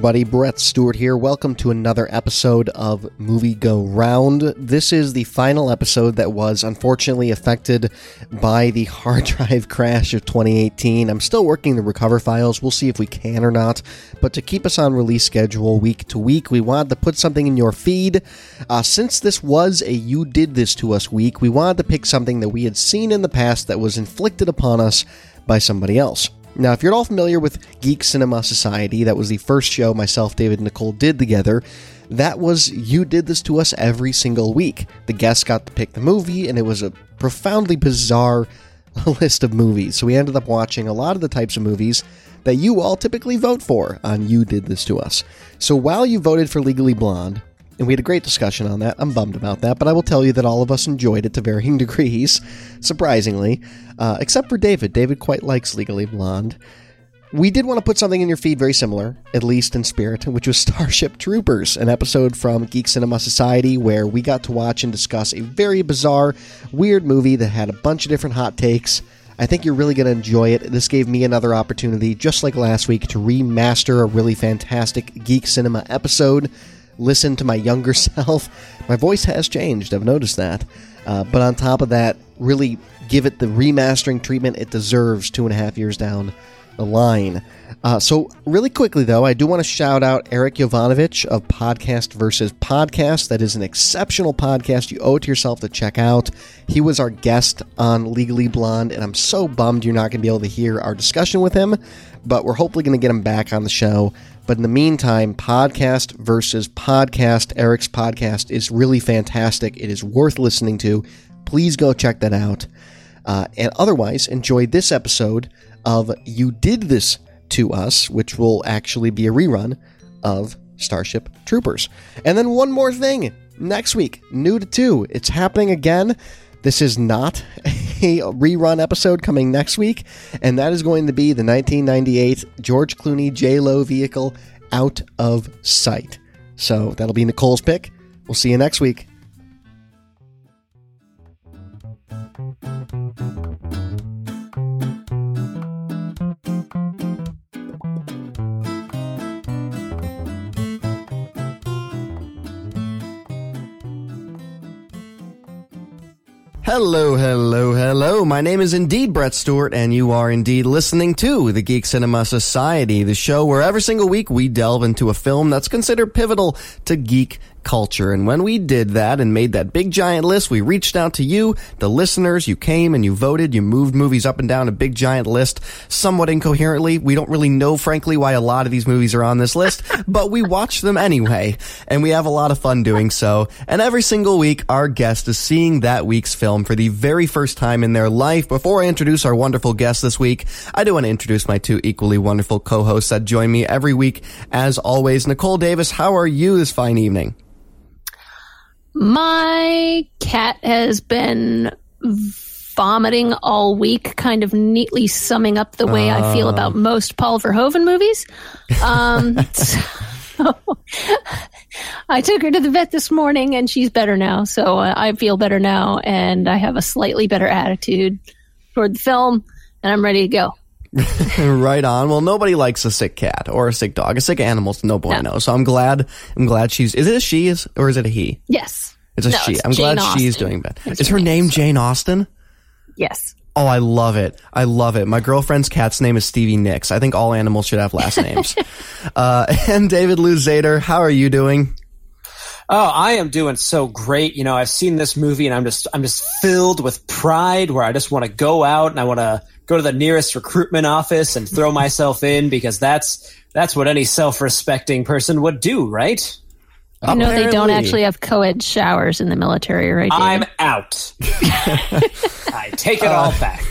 Everybody. Brett Stewart here. Welcome to another episode of Movie Go Round. This is the final episode that was unfortunately affected by the hard drive crash of 2018. I'm still working the recover files. We'll see if we can or not. But to keep us on release schedule week to week, we wanted to put something in your feed. Uh, since this was a You Did This to Us week, we wanted to pick something that we had seen in the past that was inflicted upon us by somebody else. Now, if you're at all familiar with Geek Cinema Society, that was the first show myself, David, and Nicole did together. That was you did this to us every single week. The guests got to pick the movie, and it was a profoundly bizarre list of movies. So we ended up watching a lot of the types of movies that you all typically vote for on You Did This to Us. So while you voted for Legally Blonde, and we had a great discussion on that. I'm bummed about that, but I will tell you that all of us enjoyed it to varying degrees, surprisingly, uh, except for David. David quite likes Legally Blonde. We did want to put something in your feed very similar, at least in spirit, which was Starship Troopers, an episode from Geek Cinema Society where we got to watch and discuss a very bizarre, weird movie that had a bunch of different hot takes. I think you're really going to enjoy it. This gave me another opportunity, just like last week, to remaster a really fantastic Geek Cinema episode listen to my younger self. My voice has changed, I've noticed that. Uh, but on top of that, really give it the remastering treatment it deserves two and a half years down the line. Uh, so, really quickly, though, I do want to shout out Eric Jovanovich of Podcast versus Podcast. That is an exceptional podcast. You owe it to yourself to check out. He was our guest on Legally Blonde, and I'm so bummed you're not going to be able to hear our discussion with him, but we're hopefully going to get him back on the show. But in the meantime, podcast versus podcast, Eric's podcast is really fantastic. It is worth listening to. Please go check that out. Uh, and otherwise, enjoy this episode of You Did This to Us, which will actually be a rerun of Starship Troopers. And then one more thing next week, new to two, it's happening again. This is not a rerun episode coming next week, and that is going to be the 1998 George Clooney J Lo vehicle Out of Sight. So that'll be Nicole's pick. We'll see you next week. Hello, hello, hello. My name is indeed Brett Stewart, and you are indeed listening to the Geek Cinema Society, the show where every single week we delve into a film that's considered pivotal to geek culture. And when we did that and made that big giant list, we reached out to you, the listeners. You came and you voted. You moved movies up and down a big giant list, somewhat incoherently. We don't really know, frankly, why a lot of these movies are on this list, but we watch them anyway. And we have a lot of fun doing so. And every single week, our guest is seeing that week's film for the very first time in their life. Before I introduce our wonderful guest this week, I do want to introduce my two equally wonderful co-hosts that join me every week. As always, Nicole Davis, how are you this fine evening? My cat has been vomiting all week, kind of neatly summing up the way uh. I feel about most Paul Verhoeven movies. Um, so I took her to the vet this morning and she's better now. So uh, I feel better now and I have a slightly better attitude toward the film and I'm ready to go. right on. Well, nobody likes a sick cat or a sick dog. A sick animal's no bueno. No. So I'm glad. I'm glad she's. Is it a she is or is it a he? Yes. It's a no, she. It's I'm Jane glad Austen. she's doing bad. It's is her name Jane Austen? Yes. Oh, I love it. I love it. My girlfriend's cat's name is Stevie Nicks. I think all animals should have last names. uh, and David Lou Zader, how are you doing? Oh, I am doing so great. You know, I've seen this movie and I'm just I'm just filled with pride where I just want to go out and I want to go to the nearest recruitment office and throw myself in because that's that's what any self-respecting person would do, right? You know they don't actually have co-ed showers in the military, right? David? I'm out. I take it all back.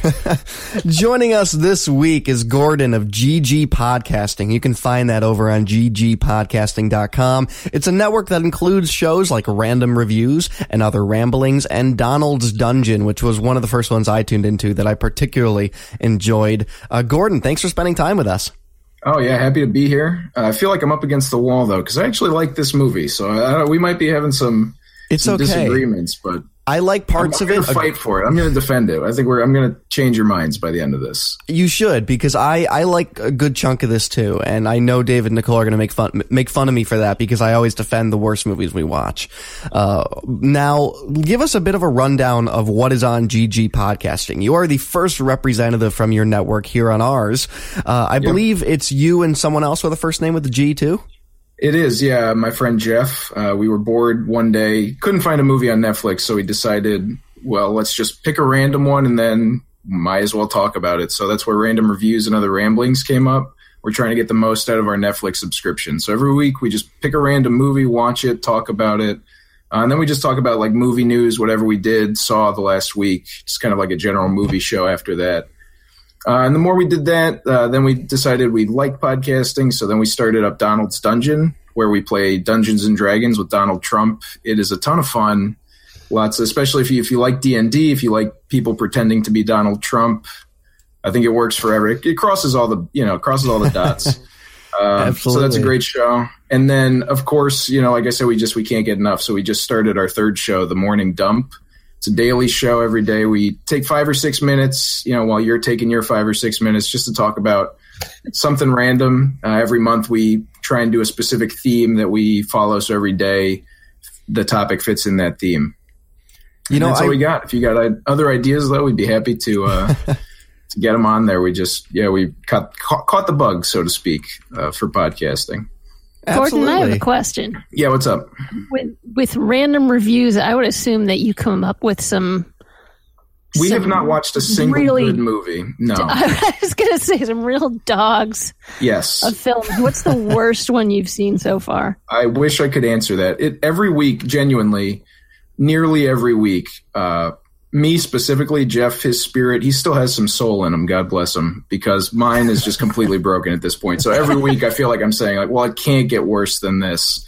Joining us this week is Gordon of GG Podcasting. You can find that over on ggpodcasting.com. It's a network that includes shows like Random Reviews and Other Ramblings and Donald's Dungeon, which was one of the first ones I tuned into that I particularly enjoyed. Uh, Gordon, thanks for spending time with us. Oh yeah, happy to be here. Uh, I feel like I'm up against the wall though, because I actually like this movie, so uh, we might be having some, it's some okay. disagreements. But I like parts I'm of it. fight for it. I'm going to defend it. I think we're. I'm going to change your minds by the end of this. You should because I, I like a good chunk of this too, and I know David and Nicole are going to make fun make fun of me for that because I always defend the worst movies we watch. Uh, now, give us a bit of a rundown of what is on GG Podcasting. You are the first representative from your network here on ours. Uh, I believe it's you and someone else with a first name with the G too. It is, yeah. My friend Jeff. Uh, we were bored one day, couldn't find a movie on Netflix, so we decided, well, let's just pick a random one and then might as well talk about it. So that's where random reviews and other ramblings came up. We're trying to get the most out of our Netflix subscription. So every week we just pick a random movie, watch it, talk about it. Uh, and then we just talk about like movie news, whatever we did, saw the last week, just kind of like a general movie show after that. Uh, and the more we did that, uh, then we decided we liked podcasting. So then we started up Donald's Dungeon, where we play Dungeons and Dragons with Donald Trump. It is a ton of fun. Lots, especially if you if you like D and D, if you like people pretending to be Donald Trump. I think it works forever. It, it crosses all the you know crosses all the dots. Um, so that's a great show. And then of course you know like I said we just we can't get enough. So we just started our third show, the Morning Dump. It's a daily show every day. We take five or six minutes, you know, while you're taking your five or six minutes just to talk about something random. Uh, every month we try and do a specific theme that we follow. So every day the topic fits in that theme. You And know, that's I, all we got. If you got uh, other ideas, though, we'd be happy to uh, to get them on there. We just, yeah, we caught caught, caught the bug, so to speak, uh, for podcasting. Gordon, I have a question. Yeah, what's up? With, with random reviews, I would assume that you come up with some. We have not watched a single really- good movie. No. I was going to say some real dogs yes. of films. What's the worst one you've seen so far? I wish I could answer that. It every week, genuinely, nearly every week. Uh, me specifically, Jeff, his spirit, he still has some soul in him. God bless him, because mine is just completely broken at this point. So every week, I feel like I'm saying, like, well, it can't get worse than this,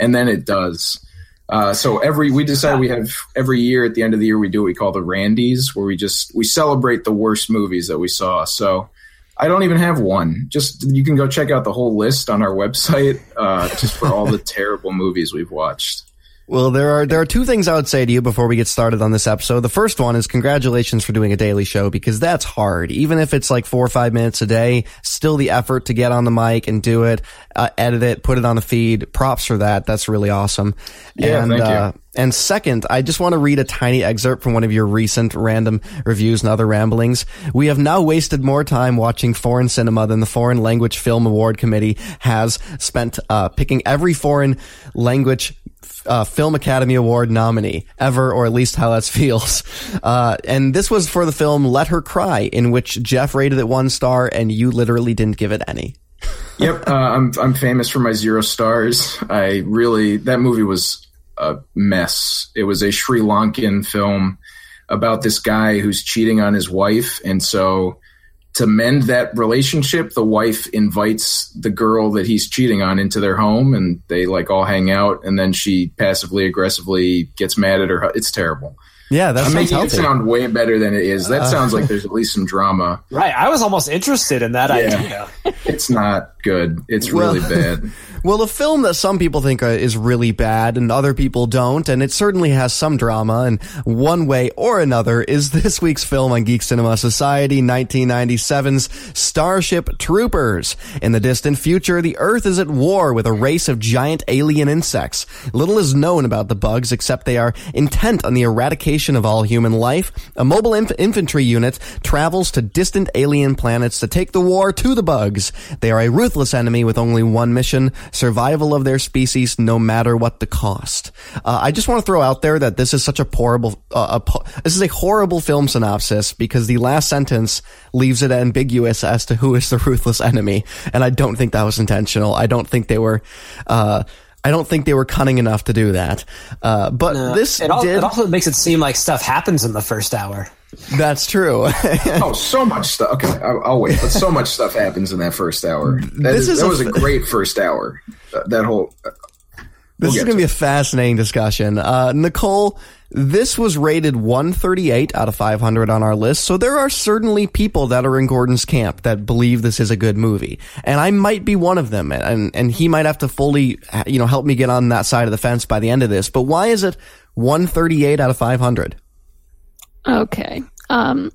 and then it does. Uh, so every we decide we have every year at the end of the year we do what we call the Randys, where we just we celebrate the worst movies that we saw. So I don't even have one. Just you can go check out the whole list on our website, uh, just for all the terrible movies we've watched. Well, there are there are two things I would say to you before we get started on this episode. The first one is congratulations for doing a daily show because that's hard. Even if it's like four or five minutes a day, still the effort to get on the mic and do it, uh, edit it, put it on the feed. Props for that. That's really awesome. Yeah, and, thank you. Uh, and second, I just want to read a tiny excerpt from one of your recent random reviews and other ramblings. We have now wasted more time watching foreign cinema than the Foreign Language Film Award Committee has spent uh, picking every foreign language uh, Film Academy Award nominee ever, or at least how that feels. Uh, and this was for the film Let Her Cry, in which Jeff rated it one star and you literally didn't give it any. Yep, uh, I'm I'm famous for my zero stars. I really that movie was a mess. It was a Sri Lankan film about this guy who's cheating on his wife, and so to mend that relationship, the wife invites the girl that he's cheating on into their home, and they like all hang out, and then she passively aggressively gets mad at her. It's terrible. Yeah, that I'm sounds making it sound way better than it is. That sounds like there's at least some drama. Right. I was almost interested in that Yeah. idea. It's not good. It's Well- really bad. Well, a film that some people think uh, is really bad and other people don't, and it certainly has some drama, in one way or another is this week's film on Geek Cinema Society 1997's Starship Troopers. In the distant future, the Earth is at war with a race of giant alien insects. Little is known about the bugs except they are intent on the eradication of all human life. A mobile inf- infantry unit travels to distant alien planets to take the war to the bugs. They are a ruthless enemy with only one mission, survival of their species no matter what the cost. Uh, I just want to throw out there that this is such a horrible, uh, a, this is a horrible film synopsis because the last sentence leaves it ambiguous as to who is the ruthless enemy. And I don't think that was intentional. I don't think they were, uh, I don't think they were cunning enough to do that. Uh, but this It, al- did, it also makes it seem like stuff happens in the first hour. that's true. Oh, so much stuff. Okay, I'll, I'll wait. But so much stuff happens in that first hour. That, This is, is that a was a f- great first hour. That, that whole. This is going to to be a fascinating discussion. Uh, Nicole, this was rated 138 out of 500 on our list, so there are certainly people that are in Gordon's camp that believe this is a good movie, and I might be one of them, and and he might have to fully, you know, help me get on that side of the fence by the end of this. But why is it 138 out of 500. Okay. Um,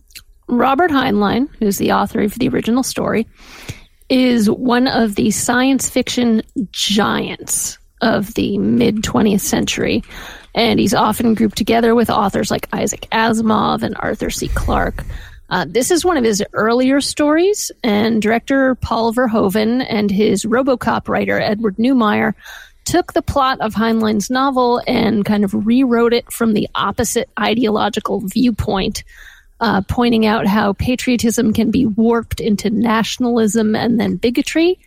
Robert Heinlein, who's the author of the original story, is one of the science fiction giants of the mid 20th century. And he's often grouped together with authors like Isaac Asimov and Arthur C. Clarke. Uh, this is one of his earlier stories, and director Paul Verhoeven and his Robocop writer Edward Neumeier took the plot of Heinlein's novel and kind of rewrote it from the opposite ideological viewpoint, uh, pointing out how patriotism can be warped into nationalism and then bigotry.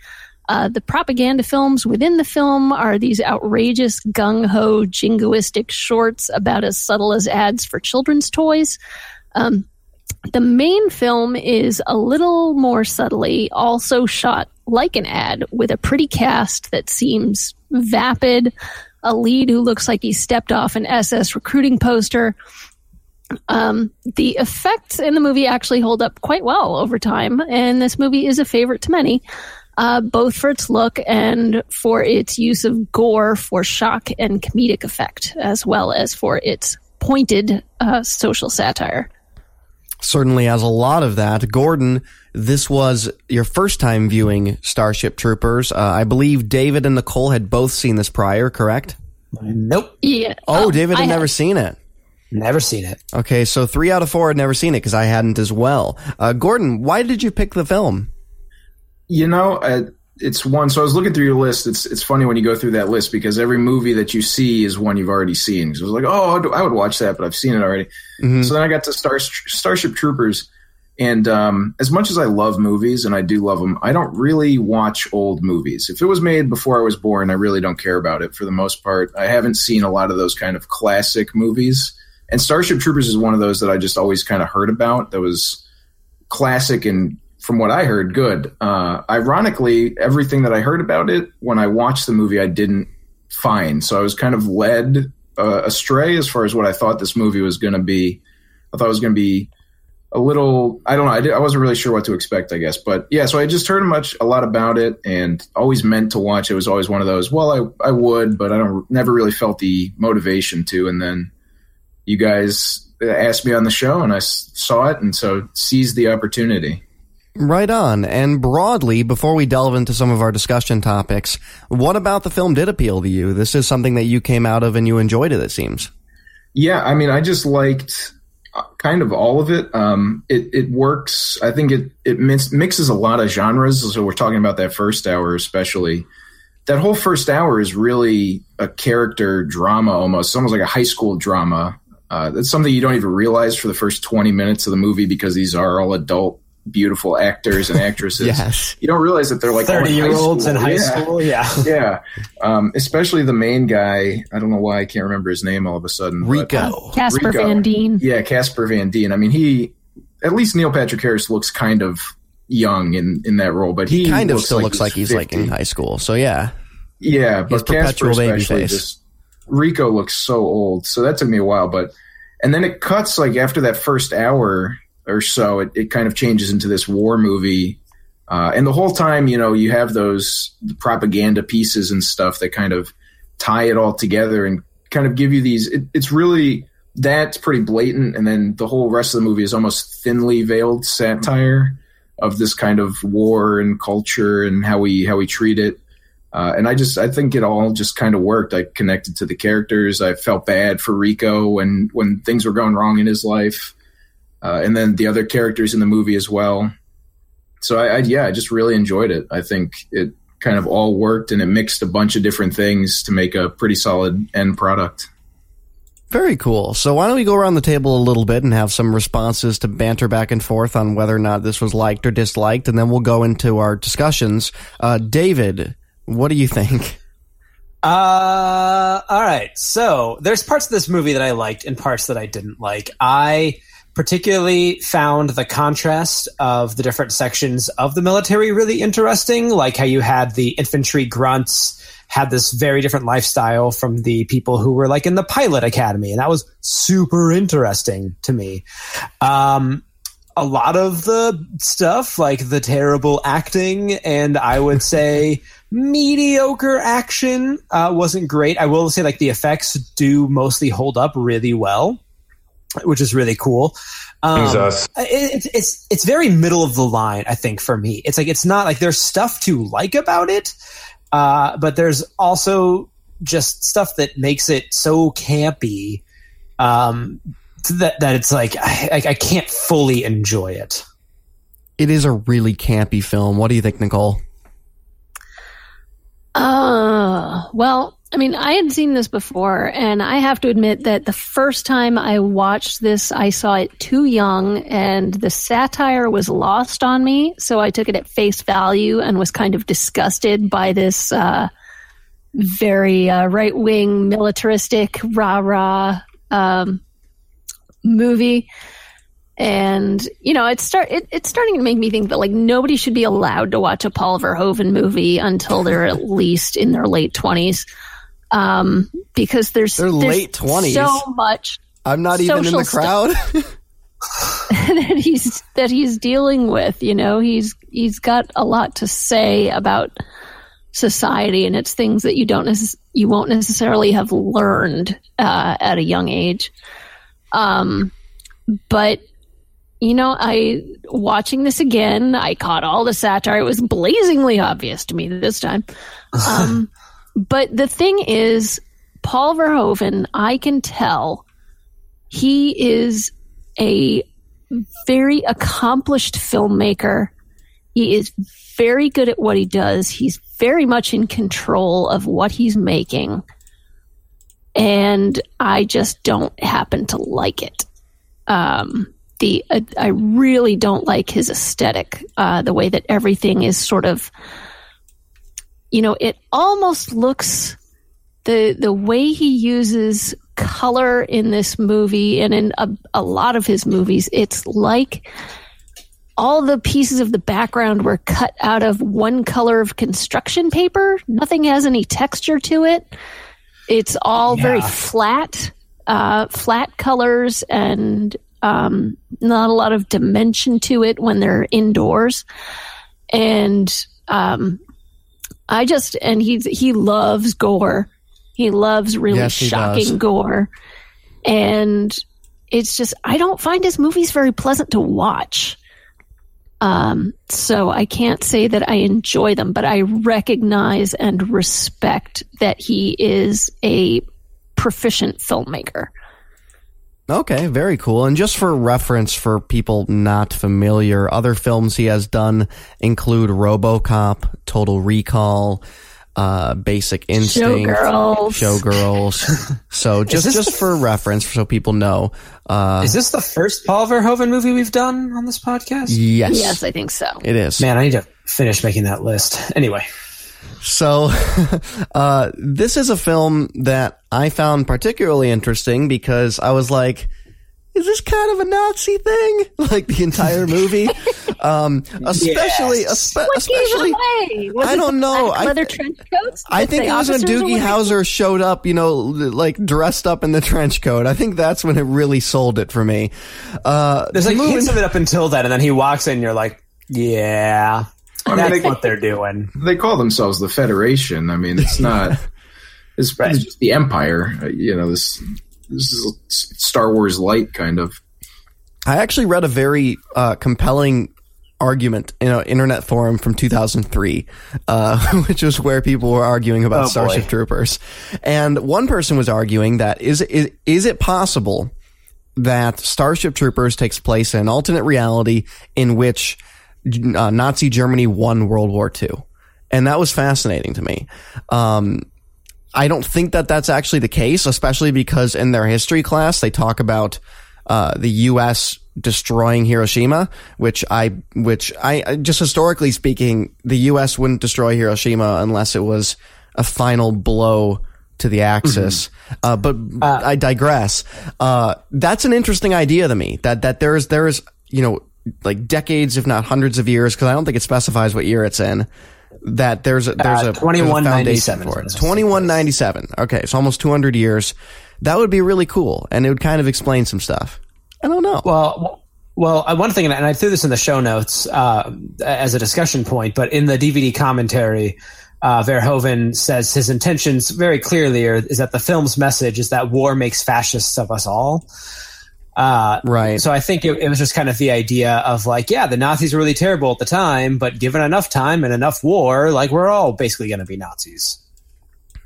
Uh, the propaganda films within the film are these outrageous, gung ho, jingoistic shorts about as subtle as ads for children's toys. Um, the main film is a little more subtly also shot like an ad with a pretty cast that seems vapid, a lead who looks like he stepped off an SS recruiting poster. Um, the effects in the movie actually hold up quite well over time, and this movie is a favorite to many, uh, both for its look and for its use of gore for shock and comedic effect, as well as for its pointed uh, social satire certainly as a lot of that. Gordon, this was your first time viewing Starship Troopers. Uh, I believe David and Nicole had both seen this prior, correct? Nope. Yeah. Oh, David had I never had. seen it. Never seen it. Okay, so three out of four had never seen it because I hadn't as well. Uh, Gordon, why did you pick the film? You know, uh, it's one. So I was looking through your list. It's it's funny when you go through that list because every movie that you see is one you've already seen. So I was like, oh, I would watch that, but I've seen it already. Mm-hmm. So then I got to Star Starship Troopers, and um, as much as I love movies and I do love them, I don't really watch old movies. If it was made before I was born, I really don't care about it for the most part. I haven't seen a lot of those kind of classic movies, and Starship Troopers is one of those that I just always kind of heard about. That was classic and from what I heard, good. Uh, ironically, everything that I heard about it when I watched the movie, I didn't find. So I was kind of led uh, astray as far as what I thought this movie was going to be. I thought it was going to be a little. I don't know. I, did, I wasn't really sure what to expect. I guess, but yeah. So I just heard much a lot about it, and always meant to watch. It was always one of those. Well, I I would, but I don't. Never really felt the motivation to. And then you guys asked me on the show, and I saw it, and so seized the opportunity. Right on. And broadly, before we delve into some of our discussion topics, what about the film did appeal to you? This is something that you came out of and you enjoyed it, it seems. Yeah, I mean, I just liked uh, kind of all of it. Um, it, it works. I think it, it mixes a lot of genres. So we're talking about that first hour, especially. That whole first hour is really a character drama almost. Almost like a high school drama. Uh, that's something you don't even realize for the first 20 minutes of the movie because these are all adult beautiful actors and actresses. yes. You don't realize that they're like 30 year olds in high yeah. school. Yeah. yeah. Um, especially the main guy. I don't know why I can't remember his name all of a sudden. Rico. Casper Van Dien. Yeah, Casper Van Dien. I mean, he, at least Neil Patrick Harris looks kind of young in, in that role, but he, he kind of still like looks like he's 50. like in high school. So yeah. Yeah, but Casper especially just, Rico looks so old. So that took me a while, but, and then it cuts like after that first hour, or so, it, it kind of changes into this war movie. Uh, and the whole time, you know, you have those propaganda pieces and stuff that kind of tie it all together and kind of give you these. It, it's really that's pretty blatant, and then the whole rest of the movie is almost thinly veiled satire of this kind of war and culture and how we how we treat it. Uh, and I just I think it all just kind of worked. I connected to the characters. I felt bad for Rico when when things were going wrong in his life uh, and then the other characters in the movie as well. So I, I, yeah, I just really enjoyed it. I think it kind of all worked and it mixed a bunch of different things to make a pretty solid end product. Very cool. So why don't we go around the table a little bit and have some responses to banter back and forth on whether or not this was liked or disliked, and then we'll go into our discussions. Uh, David, what do you think? Uh, all right. So there's parts of this movie that I liked and parts that I didn't like. I particularly found the contrast of the different sections of the military really interesting, like how you had the infantry grunts had this very different lifestyle from the people who were like in the pilot academy, and that was super interesting to me. Um, a lot of the stuff, like the terrible acting, and I would say mediocre action uh, wasn't great. I will say, like the effects do mostly hold up really well, which is really cool. Um, it, it's it's it's very middle of the line. I think for me, it's like it's not like there's stuff to like about it, uh, but there's also just stuff that makes it so campy um, that that it's like I, I I can't fully enjoy it. It is a really campy film. What do you think, Nicole? Uh, well, I mean, I had seen this before, and I have to admit that the first time I watched this, I saw it too young, and the satire was lost on me. So I took it at face value and was kind of disgusted by this uh, very uh, right wing, militaristic, rah rah um, movie. And you know, it's start it, it's starting to make me think that like nobody should be allowed to watch a Paul Verhoeven movie until they're at least in their late twenties, um, because there's Their there's late 20s? so much I'm not even in the crowd. that he's that he's dealing with. You know, he's he's got a lot to say about society, and it's things that you don't necess- you won't necessarily have learned uh, at a young age. Um, but you know, I watching this again, I caught all the satire. It was blazingly obvious to me this time. Um, but the thing is, Paul Verhoeven, I can tell he is a very accomplished filmmaker. He is very good at what he does. He's very much in control of what he's making. And I just don't happen to like it. Um, the uh, I really don't like his aesthetic, uh, the way that everything is sort of, you know, it almost looks the the way he uses color in this movie and in a, a lot of his movies it's like all the pieces of the background were cut out of one color of construction paper. Nothing has any texture to it. It's all very flat uh, flat colors and um, not a lot of dimension to it when they're indoors. And um, I just and he's he loves gore. He loves really Yes, he shocking does. gore. And it's just I don't find his movies very pleasant to watch. Um, so I can't say that I enjoy them, but I recognize and respect that he is a proficient filmmaker. Okay, very cool. And just for reference for people not familiar, other films he has done include RoboCop, Total Recall, uh, Basic Instinct, Showgirls. Showgirls. so just just the- for reference, so people know. Uh, Is this the first Paul Verhoeven movie we've done on this podcast? yes, Yes, I think so. it is. Man, I need to finish making that list. Anyway, So, uh, this is a film that I found particularly interesting because I was like, is this kind of a Nazi thing? Like the entire movie? um, especially, Yes. espe- What especially, gave away? I don't know. black I- leather trench coats. I think it was when Doogie wearing? Howser showed up, you know, like dressed up in the trench coat. I think that's when it really sold it for me. Uh, there's like moving- hints of it up until then, and then he walks in, and you're like, yeah, I mean, that's they- what they're doing. They call themselves the Federation. I mean, it's not. It's, Right. it's just the Empire. uh, You know, this this is Star Wars light kind of. I actually read a very uh, compelling argument in an internet forum from 2003, uh, which was where people were arguing about Oh, boy. Starship Troopers, and one person was arguing that is is is it possible that Starship Troopers takes place in an alternate reality in which uh, Nazi Germany won World War II, and that was fascinating to me. Um, I don't think that that's actually the case, especially because in their history class they talk about uh, the U.S. destroying Hiroshima, which I, which I, just historically speaking, the U.S. wouldn't destroy Hiroshima unless it was a final blow to the Axis. Uh, but I digress. Uh, that's an interesting idea to me. That that there's there's you know like decades, if not hundreds of years, because I don't think it specifies what year it's in. That there's a, there's Uh, a there's a foundation 2197 for it. Twenty one ninety seven. Okay, so almost two hundred years. That would be really cool, and it would kind of explain some stuff. I don't know. Well, Well, uh, one thing, and I threw this in the show notes uh, as a discussion point, but in the DVD commentary, uh, Verhoeven says his intentions very clearly are, is that the film's message is that war makes fascists of us all. Uh, Right. So I think it, it was just kind of the idea of like, yeah, the Nazis were really terrible at the time, but given enough time and enough war, like we're all basically going to be Nazis.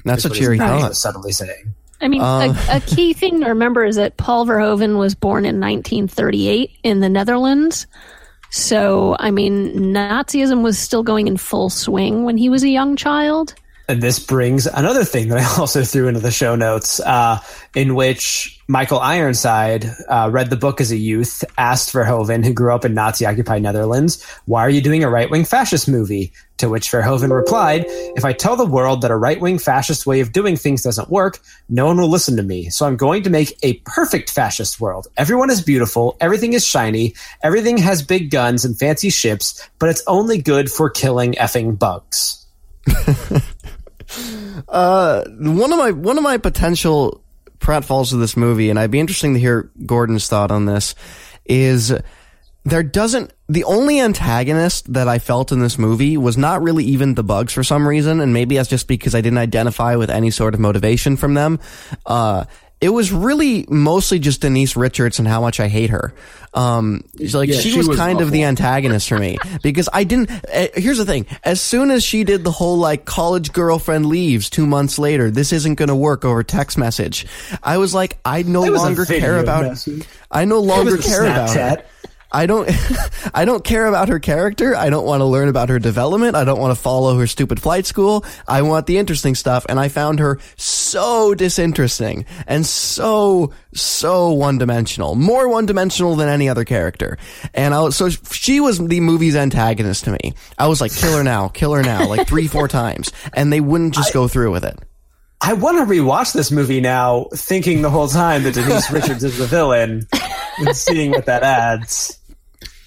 That's is what he's Jerry kind thought. subtly saying. I mean, Uh, a, a key thing to remember is that Paul Verhoeven was born in 1938 in the Netherlands. So, I mean, Nazism was still going in full swing when he was a young child. And this brings another thing that I also threw into the show notes, uh, in which Michael Ironside uh, read the book as a youth, asked Verhoeven, who grew up in Nazi occupied Netherlands, why are you doing a right wing fascist movie? To which Verhoeven replied, If I tell the world that a right wing fascist way of doing things doesn't work, no one will listen to me. So I'm going to make a perfect fascist world. Everyone is beautiful, everything is shiny, everything has big guns and fancy ships, but it's only good for killing effing bugs. Uh, one of my one of my potential pratfalls of this movie, and I'd be interesting to hear Gordon's thought on this, is there doesn't the only antagonist that I felt in this movie was not really even the bugs for some reason, and maybe that's just because I didn't identify with any sort of motivation from them. Uh, it was really mostly just Denise Richards and how much I hate her. Um, like Yeah, she, she was, was kind of the antagonist for me because I didn't. Uh, here's the thing: as soon as she did the whole like college girlfriend leaves two months later, this isn't going to work over text message. I was like, I no It longer care about. message. I no longer care about her. I don't I don't care about her character. I don't want to learn about her development. I don't want to follow her stupid flight school. I want the interesting stuff and I found her so disinteresting and so so one-dimensional. More one-dimensional than any other character. And I was, so she was the movie's antagonist to me. I was like kill her now, kill her now like 3 4 times and they wouldn't just go through with it. I want to rewatch this movie now, thinking the whole time that Denise Richards is the villain, and seeing what that adds.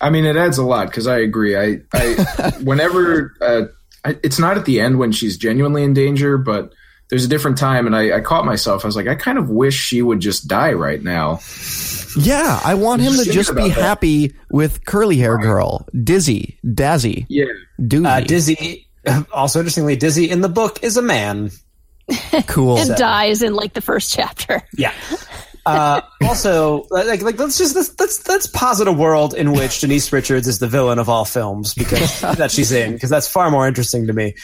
I mean, it adds a lot because I agree. I, I whenever uh, I, it's not at the end when she's genuinely in danger, but there's a different time, and I, I caught myself. I was like, I kind of wish she would just die right now. Yeah, I want him to Just just be that. happy with curly hair girl, Dizzy, Dazzy, Yeah, Doozy. Uh, Dizzy, also interestingly, Dizzy in the book is a man. Cool. and dies in like the first chapter. Yeah. Uh, also, like, like let's just let's, let's let's posit a world in which Denise Richards is the villain of all films because that she's in because that's far more interesting to me.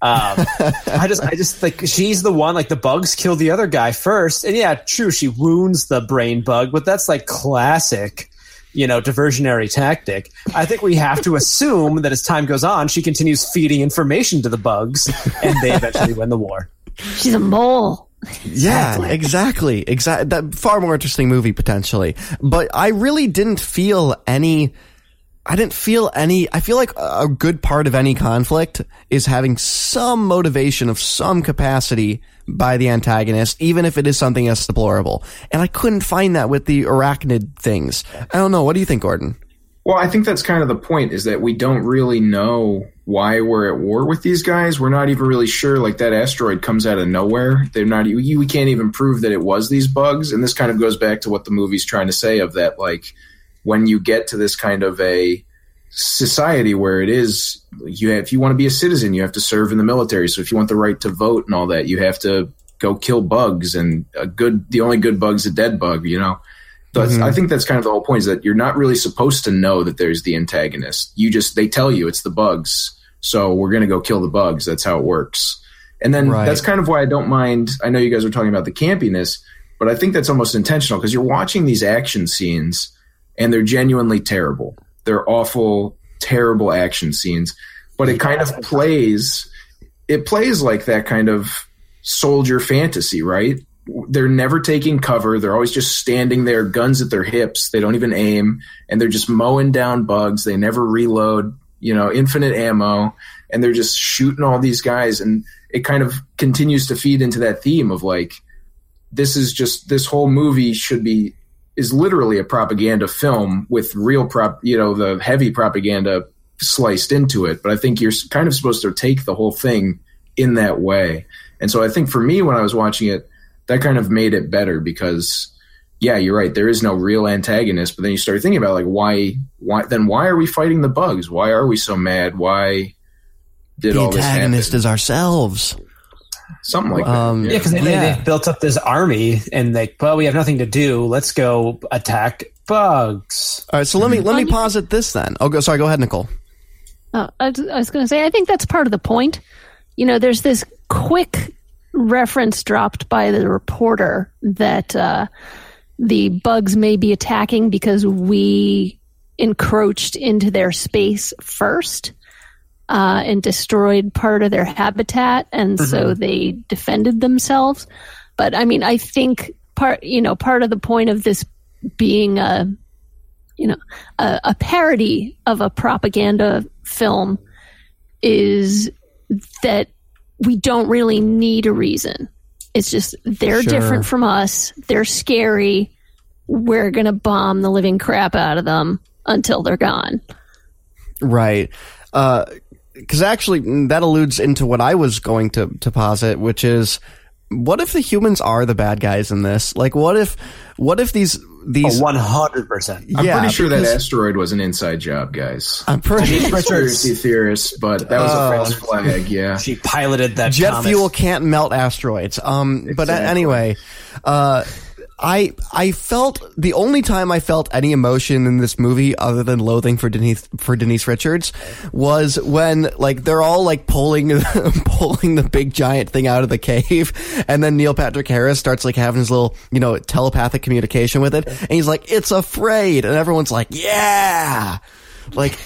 Um, I just I just like she's the one like the bugs kill the other guy first, and yeah, true she wounds the brain bug, but that's like classic. You know, diversionary tactic. I think we have to assume that as time goes on, she continues feeding information to the bugs, and they eventually win the war. She's a mole. Yeah, exactly. Exactly. That far more interesting movie potentially. But I really didn't feel any I didn't feel any I feel like a good part of any conflict is having some motivation of some capacity by the antagonist even if it is something as deplorable. And I couldn't find that with the arachnid things. I don't know. What do you think, Gordon? Well, I think that's kind of the point is that we don't really know why we're at war with these guys. We're not even really sure. Like that asteroid comes out of nowhere. They're not. We can't even prove that it was these bugs. And this kind of goes back to what the movie's trying to say of that. Like when you get to this kind of a society where it is you have, if you want to be a citizen, you have to serve in the military. So if you want the right to vote and all that, you have to go kill bugs. And a good, the only good bug's a dead bug. You know. That's, mm-hmm. I think that's kind of the whole point is that you're not really supposed to know that there's the antagonist. You just they tell you it's the bugs, so we're gonna go kill the bugs. That's how it works. And then Right. that's kind of why I don't mind. I know you guys were talking about the campiness, but I think that's almost intentional because you're watching these action scenes and they're genuinely terrible. They're awful, terrible action scenes, but it kind of plays. It plays like that kind of soldier fantasy, right? They're never taking cover. They're always just standing there, guns at their hips. They don't even aim, and they're just mowing down bugs. They never reload, you know, infinite ammo, and they're just shooting all these guys. And it kind of continues to feed into that theme of like, this is just this whole movie should be is literally a propaganda film with real prop, you know, the heavy propaganda sliced into it. But I think you're kind of supposed to take the whole thing in that way. And so I think for me, when I was watching it, that kind of made it better because yeah, you're right. There is no real antagonist. But then you start thinking about like why why then why are we fighting the bugs? Why are we so mad? Why did the all this happen? antagonist is ourselves. Something like Um, that. Yeah, because they, Yeah. they've built up this army and like, well, we have nothing to do. Let's go attack bugs. All right, so let me let me posit this then. Oh, go, sorry. Go ahead, Nicole. Uh, I, I was going to say, I think that's part of the point. You know, there's this quick reference dropped by the reporter that uh, the bugs may be attacking because we encroached into their space first uh, and destroyed part of their habitat, and so they defended themselves. But I mean, I think part, you know, part of the point of this being a you know, a, a parody of a propaganda film is that we don't really need a reason. It's just they're Sure. different from us. They're scary. We're going to bomb the living crap out of them until they're gone. Right. Because actually, mm, that alludes into what I was going to, to posit, which is what if the humans are the bad guys in this? Like, what if, what if these, these, One hundred percent. I'm yeah, pretty sure that asteroid was an inside job, guys. I'm pretty, Conspiracy theorists, but that was Oh. a false flag. Yeah. She piloted that jet comet. fuel can't melt asteroids. Um, but anyway, uh, I I felt the only time I felt any emotion in this movie other than loathing for Denise for Denise Richards was when like they're all like pulling pulling the big giant thing out of the cave and then Neil Patrick Harris starts like having his little you know telepathic communication with it and he's like it's afraid and everyone's like yeah! Like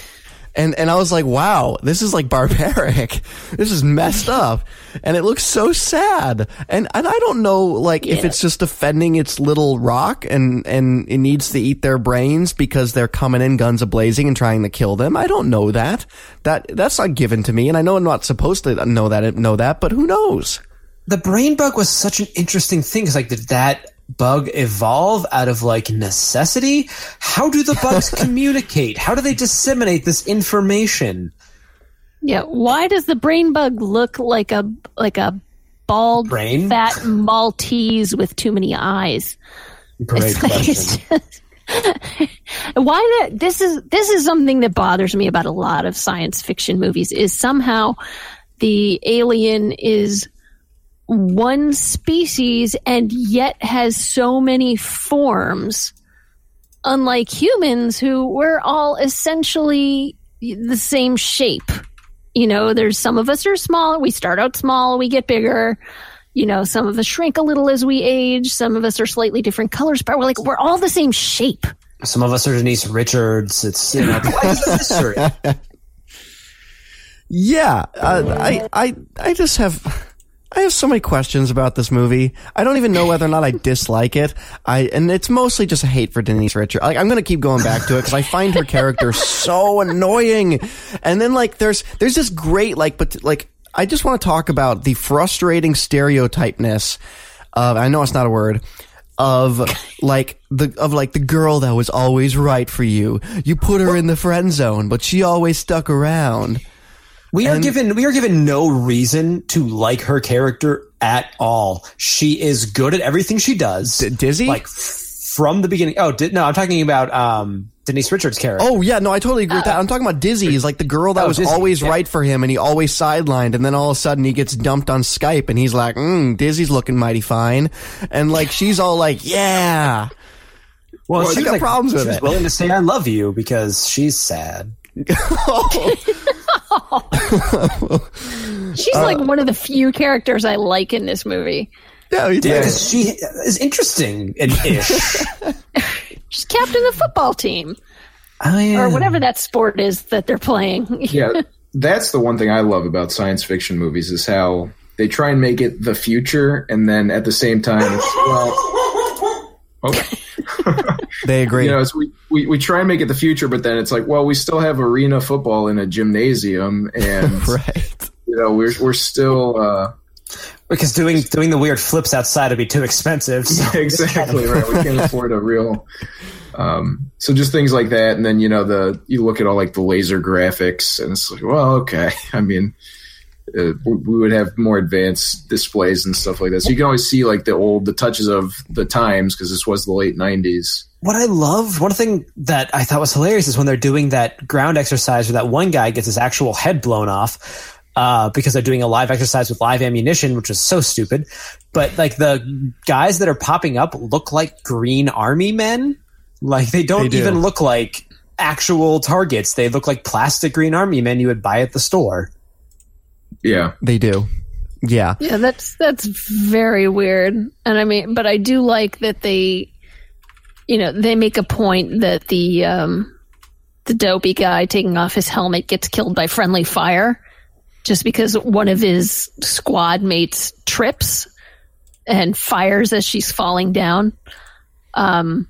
and and I was like, wow, this is like barbaric. This is messed up, and it looks so sad. And and I don't know, like if it's just defending its little rock, and and it needs to eat their brains because they're coming in guns a blazing and trying to kill them. I don't know that. That that's not given to me, and I know I'm not supposed to know that know that, but who knows? the brain bug was such an interesting thing. Cause like, did that bug evolve out of like necessity? How do the bugs communicate? How do they disseminate this information? Yeah. Why does the brain bug look like a like a bald, Brain? fat Maltese with too many eyes? Great It's like- question. it's just- why that this is this is something that bothers me about a lot of science fiction movies is somehow the alien is one species and yet has so many forms unlike humans who we're all essentially the same shape you know there's some of us are small we start out small we get bigger you know some of us shrink a little as we age some of us are slightly different colors but we're like we're all the same shape Some of us are Denise Richards. It's you know why is it mystery? Yeah, uh, I I I just have. I have so many questions about this movie. I don't even know whether or not I dislike it. I and it's mostly just a hate for Denise Richards. Like I'm to keep going back to it because I find her character so annoying. And then like there's there's this great like but like I just want to talk about the frustrating stereotypeness of I know it's not a word of like the of like the girl that was always right for you. You put her in the friend zone, but she always stuck around. We are And- given we are given no reason to like her character at all. She is good at everything she does. D- Dizzy? like f- from the beginning. Oh, did, no, I'm talking about um, Denise Richards' character. Oh yeah, no, I totally agree with that. I'm talking about Dizzy. He's like the girl that Oh, was Dizzy, always yeah. right for him, and he always sidelined, and then all of a sudden he gets dumped on Skype, and he's like, mm, "Dizzy's looking mighty fine," and like she's all like, "Yeah." well, I she got was, problems with was it. willing to say "I love you" because she's sad. she's like uh, one of the few characters i like in this movie Yeah, he Yeah, did. because she is interesting and ish. she's captain of the football team oh, yeah. or whatever that sport is that they're playing yeah, that's the one thing I love about science fiction movies is how they try and make it the future, and then at the same time, it's, well, oh, They agree. you know, it's, we, we we try and make it the future, but then it's like, well, we still have arena football in a gymnasium, and right. you know, we're we're still. Uh, because doing doing the weird flips outside would be too expensive. So exactly right. We can't afford a real. Um, so just things like that, and then you know the you look at all like the laser graphics, and it's like, well, okay. I mean, uh, we would have more advanced displays and stuff like that. So you can always see like the old the touches of the times because this was the late '90s. What I love, one thing that I thought was hilarious is when they're doing that ground exercise where that one guy gets his actual head blown off uh, because they're doing a live exercise with live ammunition, which is so stupid. But like the guys that are popping up look like green army men. Like they don't They do. even look like actual targets. They look like plastic green army men you would buy at the store. Yeah, They do. Yeah. Yeah, that's that's very weird. And I mean, but I do like that they, you know, they make a point that the um, the dopey guy taking off his helmet gets killed by friendly fire, just because one of his squad mates trips and fires as she's falling down. Um,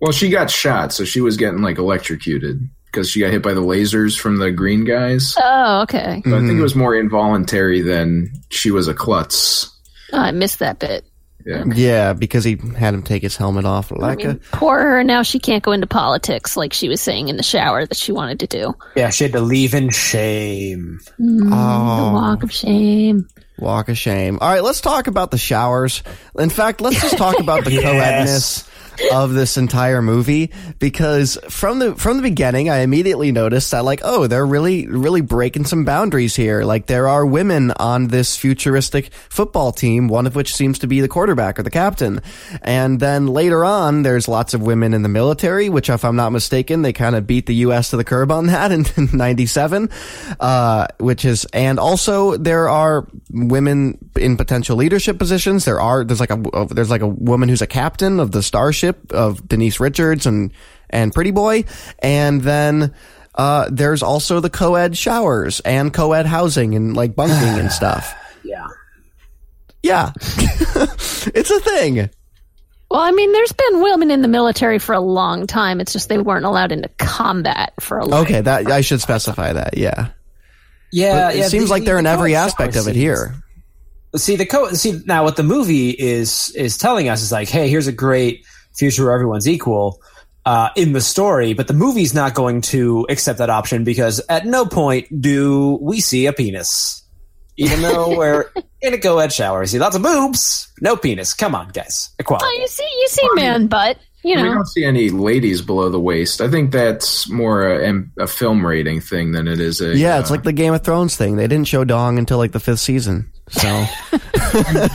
well, she got shot, so she was getting like electrocuted because she got hit by the lasers from the green guys. oh, okay. But I think it was more involuntary than she was a klutz. Oh, I missed that bit. Yeah. Yeah, because he had him take his helmet off I like mean, poor her. Now she can't go into politics like she was saying in the shower that she wanted to do. Yeah, she had to leave in shame. Mm, Oh. The walk of shame. walk of shame. All right, let's talk about the showers. In fact, let's just talk about the co-edness of this entire movie because from the from the beginning I immediately noticed that like oh they're really really breaking some boundaries here. Like there are women on this futuristic football team one of which seems to be the quarterback or the captain. And then later on there's lots of women in the military which if I'm not mistaken they kind of beat the US to the curb on that in 97 uh which is and also there are women in potential leadership positions. There are there's like a there's like a woman who's a captain of the starship of Denise Richards and and Pretty Boy. And then uh there's also the co-ed showers and co-ed housing and like bunking and stuff. Yeah. yeah. It's a thing. Well, I mean, there's been women in the military for a long time. It's just they weren't allowed into combat for a long okay that I should specify that yeah. Yeah, But it yeah, seems the- like they're in every aspect of it scenes- here See the co see now what the movie is is telling us is like, hey, here's a great future where everyone's equal uh, in the story, but the movie's not going to accept that option because at no point do we see a penis, even though we're in a co-ed shower. See lots of boobs, no penis. Come on, guys, equality. Oh, you see, you see, man, butt. You know. We don't see any ladies below the waist. I think that's more a, a film rating thing than it is a. yeah it's uh, like the Game of Thrones thing they didn't show dong until like the fifth season so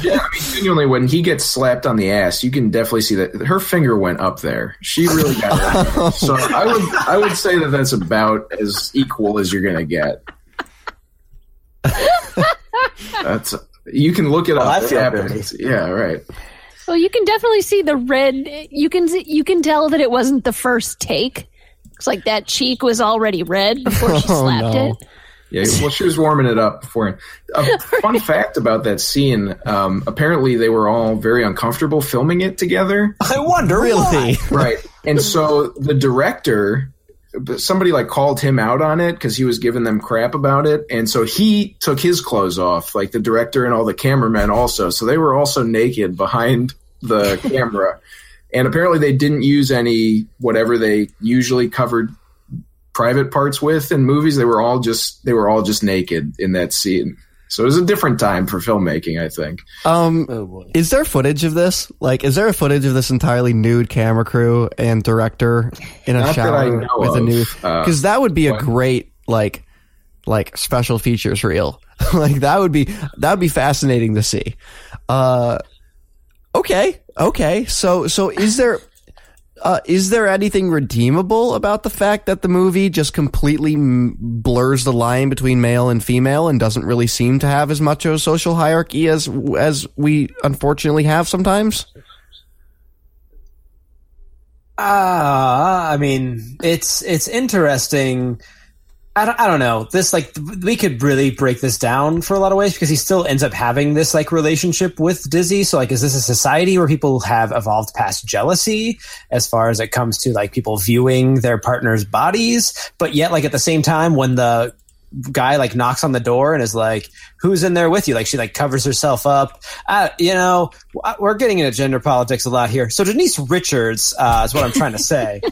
yeah. I mean, genuinely, when he gets slapped on the ass, you can definitely see that her finger went up there. She really got it. So I would I would say that that's about as equal as you're gonna get. That's you can look it Well, up. I It happens. Yeah, right. well, you can definitely see the red. You can you can tell that it wasn't the first take. It's like that cheek was already red before she Oh, slapped no. it. Yeah, well, she was warming it up before. A fun fact about that scene: um, apparently, they were all very uncomfortable filming it together. I wonder really? Why. right. And so the director somebody like called him out on it because he was giving them crap about it. And so he took his clothes off like the director and all the cameramen also. So they were also naked behind the camera. And apparently they didn't use any whatever they usually covered private parts with in movies they were all just they were all just naked in that scene so it was a different time for filmmaking i think um Oh. Is there footage of this? Like, is there a footage of this entirely nude camera crew and director in a Not that shower I know with a of. new? Uh, Because that would be a great like, like special features reel. like that would be that would be fascinating to see. Uh, okay, okay. So so is there? Uh, is there anything redeemable about the fact that the movie just completely m- blurs the line between male and female and doesn't really seem to have as much of a social hierarchy as as we unfortunately have sometimes? Ah, I mean, it's it's interesting. I don't, I don't know. This like we could really break this down for a lot of ways because he still ends up having this like relationship with Dizzy. So like, is this a society where people have evolved past jealousy as far as it comes to like people viewing their partner's bodies, but yet like at the same time when the guy like knocks on the door and is like, "Who's in there with you?" Like she like covers herself up. Uh, you know, we're getting into gender politics a lot here. So Denise Richards uh, is what I'm trying to say.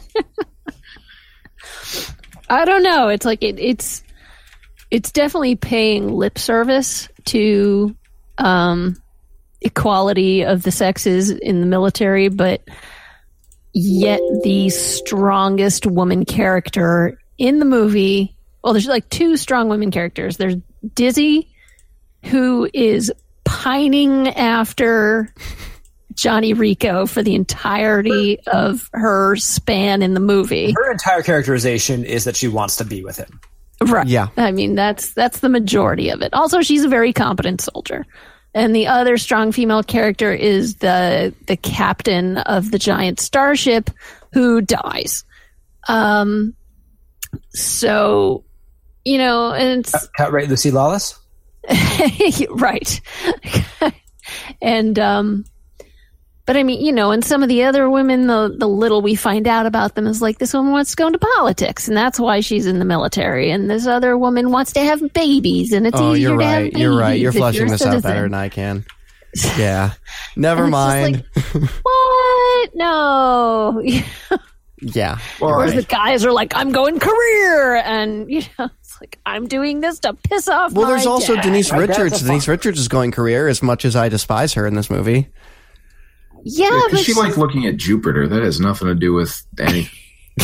I don't know. It's like it, it's it's definitely paying lip service to um, equality of the sexes in the military, but yet the strongest woman character in the movie. Well, there's like two strong women characters. There's Dizzy, who is pining after Johnny Rico for the entirety of her span in the movie. Her entire characterization is that she wants to be with him. Right. Yeah. I mean, that's that's the majority of it. Also, she's a very competent soldier. And the other strong female character is the the captain of the giant starship who dies. Um so you know, and it's Cut right, Lucy Lawless. right. and um but I mean, you know, and some of the other women, the the little we find out about them is like this woman wants to go into politics, and that's why she's in the military. And this other woman wants to have babies, and it's Oh, easier you're to have right. babies. You're right. You're if flushing a this out citizen. better than I can. Yeah. Never mind. like, what? No. yeah. Whereas I- the guys are like, I'm going career, and you know, it's like I'm doing this to piss off. Well, my there's also dad. Denise Richards. Denise Richards is going career as much as I despise her in this movie. Yeah, Yeah, but 'cause she she's- liked looking at Jupiter. That has nothing to do with any.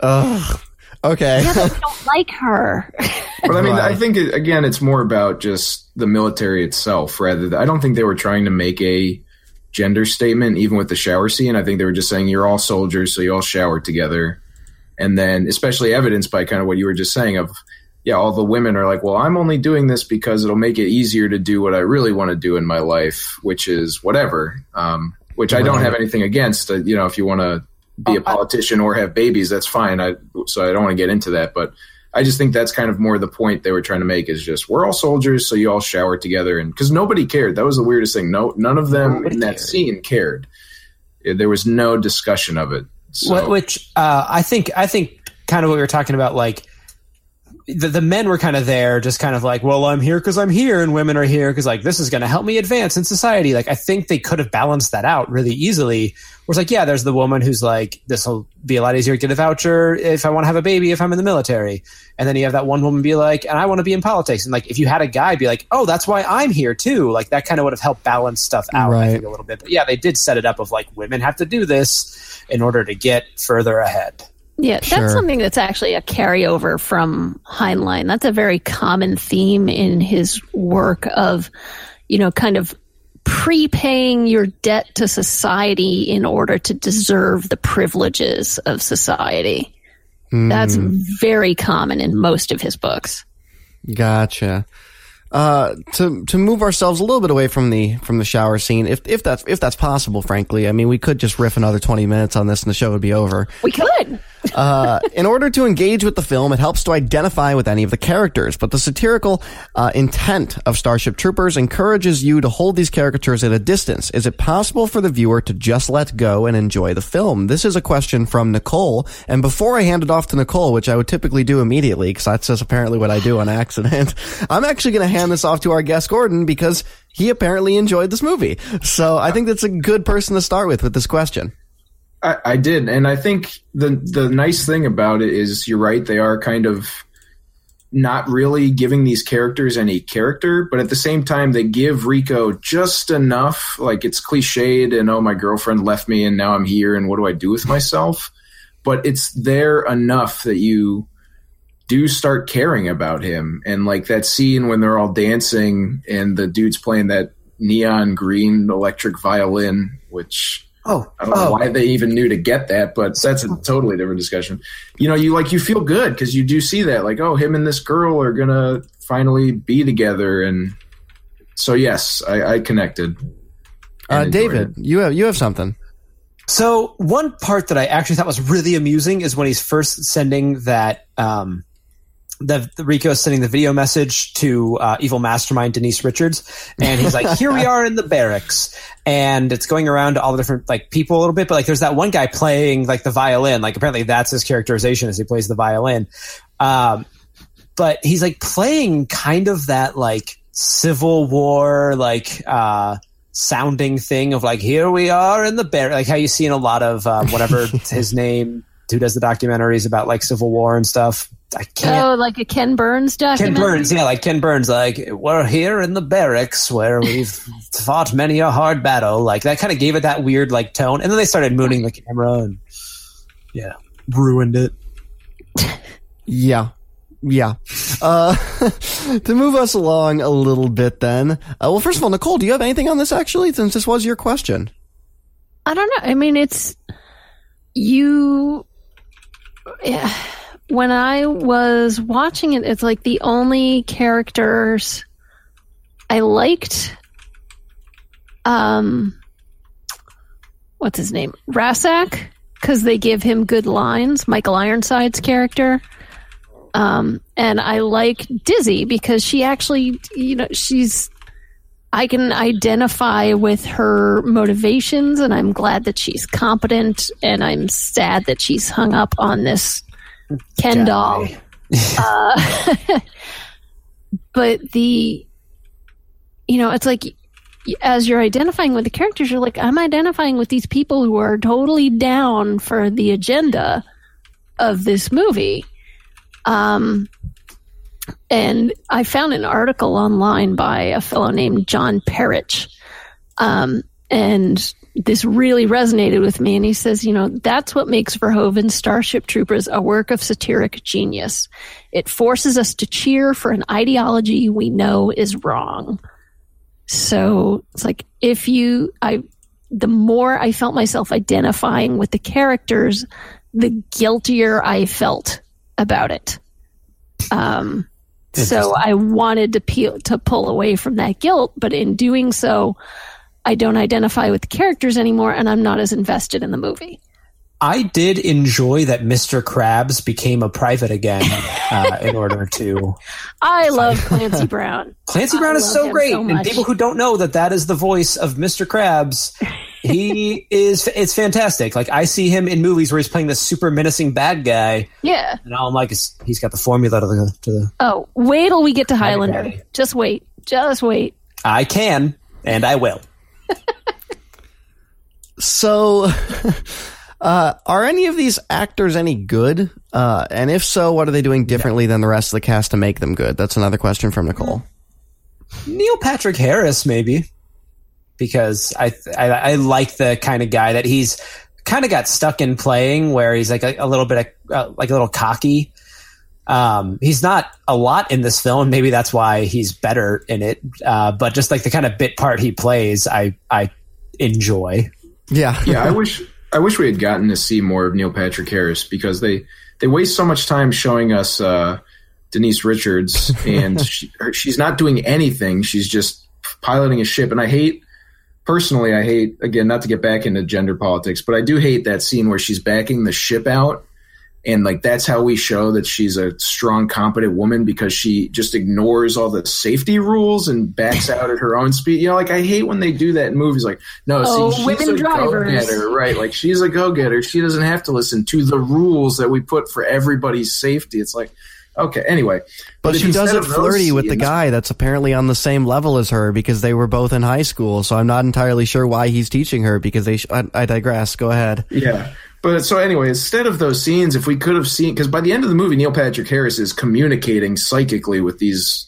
Ugh. Okay. yeah, but we don't like her. But I mean, I think it, again, it's more about just the military itself. Rather, than, I don't think they were trying to make a gender statement, even with the shower scene. I think they were just saying you're all soldiers, so you all shower together, and then especially evidenced by kind of what you were just saying of. Yeah, all the women are like, well, I'm only doing this because it'll make it easier to do what I really want to do in my life, which is whatever. Um, which I don't have anything against. Uh, you know, if you want to be a politician or have babies, that's fine. I so I don't want to get into that, but I just think that's kind of more the point they were trying to make is just we're all soldiers, so you all shower together, and because nobody cared. That was the weirdest thing. No, none of them Nobody in that cared. scene cared. There was no discussion of it. So, Which uh, I think I think kind of what we were talking about, like the, the men were kind of there, just kind of like, well, I'm here because I'm here, and women are here because like this is going to help me advance in society. Like I think they could have balanced that out really easily. Where it's like, yeah, there's the woman who's like, this will be a lot easier to get a voucher if I want to have a baby if I'm in the military, and then you have that one woman be like, and I want to be in politics, and like if you had a guy be like, oh, that's why I'm here too, like that kind of would have helped balance stuff out Right. think, a little bit. But yeah, they did set it up of like women have to do this in order to get further ahead. Yeah, Sure. that's something that's actually a carryover from Heinlein. That's a very common theme in his work of, you know, kind of prepaying your debt to society in order to deserve the privileges of society. That's Hmm. very common in most of his books. Gotcha. Uh, to to move ourselves a little bit away from the from the shower scene, if if that's if that's possible, frankly, I mean, we could just riff another twenty minutes on this, and the show would be over. We could. Uh, in order to engage with the film, it helps to identify with any of the characters, but the satirical uh, intent of Starship Troopers encourages you to hold these characters at a distance. Is it possible for the viewer to just let go and enjoy the film? This is a question from Nicole, and before I hand it off to Nicole, which I would typically do immediately, because that's just apparently what I do on accident, I'm actually going to hand this off to our guest Gordon because he apparently enjoyed this movie. So I think that's a good person to start with with this question. I, I did, and I think the the nice thing about it is you're right. They are kind of not really giving these characters any character, but at the same time they give Rico just enough. Like it's cliched, and oh, my girlfriend left me, and now I'm here, and what do I do with myself? But it's there enough that you do start caring about him, and like that scene when they're all dancing, and the dude's playing that neon green electric violin, which Oh, I don't know why they even knew to get that, but that's a totally different discussion. You know, you like you feel good because you do see that, like, oh, him and this girl are gonna finally be together, and so yes, I, I connected. Uh, David, it. you have you have something. So one part that I actually thought was really amusing is when he's first sending that um, the, the Rico is sending the video message to uh, evil mastermind Denise Richards, and he's like, "Here we are in the barracks," and it's going around to all the different like people a little bit, but like there's that one guy playing like the violin, like apparently that's his characterization as he plays the violin, um, but he's like playing kind of that like Civil War like. Uh, sounding thing of like here we are in the bear like how you see in a lot of um, whatever his name who does the documentaries about like civil war and stuff I can't. Oh, like a Ken Burns duck. Ken. Burns, yeah, like Ken Burns, like we're here in the barracks where we've fought many a hard battle. Like that kind of gave it that weird like tone, and then they started mooning the camera and yeah, ruined it. Yeah. Yeah. Uh, to move us along a little bit then. Uh, well, first of all, Nicole, do you have anything on this actually, since this was your question? I don't know. I mean, it's you. Yeah. When I was watching it, it's like the only characters I liked. Um, what's his name? Rasczak, because they give him good lines. Michael Ironside's character. Um, and I like Dizzy because she actually, you know, she's I can identify with her motivations, and I'm glad that she's competent, and I'm sad that she's hung up on this Ken doll. Uh, but the, you know, it's like as you're identifying with the characters, you're like, I'm identifying with these people who are totally down for the agenda of this movie. Um, and I found an article online by a fellow named John Parrish. Um, and this really resonated with me. And he says, you know, that's what makes Verhoeven's Starship Troopers a work of satiric genius. It forces us to cheer for an ideology we know is wrong. So it's like if you, I, the more I felt myself identifying with the characters, the guiltier I felt about it. Um, so I wanted to peel, to pull away from that guilt, but in doing so, I don't identify with the characters anymore, and I'm not as invested in the movie. I did enjoy that Mr. Krabs became a private again uh, in order to. I love Clancy Brown. Clancy I Brown is so great, so and people who don't know that that is the voice of Mr. Krabs, he is. It's fantastic. Like I see him in movies where he's playing this super menacing bad guy, Yeah. and all I'm like, he's got the formula to the. To the Oh, wait till we get to Highlander. Just wait. Just wait. I can, and I will. So, uh, are any of these actors any good? Uh, and if so, what are they doing differently than the rest of the cast to make them good? That's another question from Nicole. Neil Patrick Harris, maybe, because I I, I like the kind of guy that he's kind of got stuck in playing, where he's like a, a little bit of, uh, like a little cocky. Um, he's not a lot in this film. Maybe that's why he's better in it. Uh, but just like the kind of bit part he plays, I I enjoy. Yeah. yeah, I wish I wish we had gotten to see more of Neil Patrick Harris because they they waste so much time showing us uh, Denise Richards and she, her, she's not doing anything. She's just piloting a ship, and I hate personally. I hate again not to get back into gender politics, but I do hate that scene where she's backing the ship out. And like that's how we show that she's a strong, competent woman because she just ignores all the safety rules and backs out at her own speed. You know, like I hate when they do that in movies. Like, no, Oh, see, she's women a drivers. go-getter, right? Like she's a go-getter. She doesn't have to listen to the rules that we put for everybody's safety. It's like, okay, anyway. But if she does it of those flirty with the guy that's apparently on the same level as her because they were both in high school. So I'm not entirely sure why he's teaching her because they. Sh- I, I digress. Go ahead. Yeah. But so anyway, instead of those scenes, if we could have seen, because by the end of the movie, Neil Patrick Harris is communicating psychically with these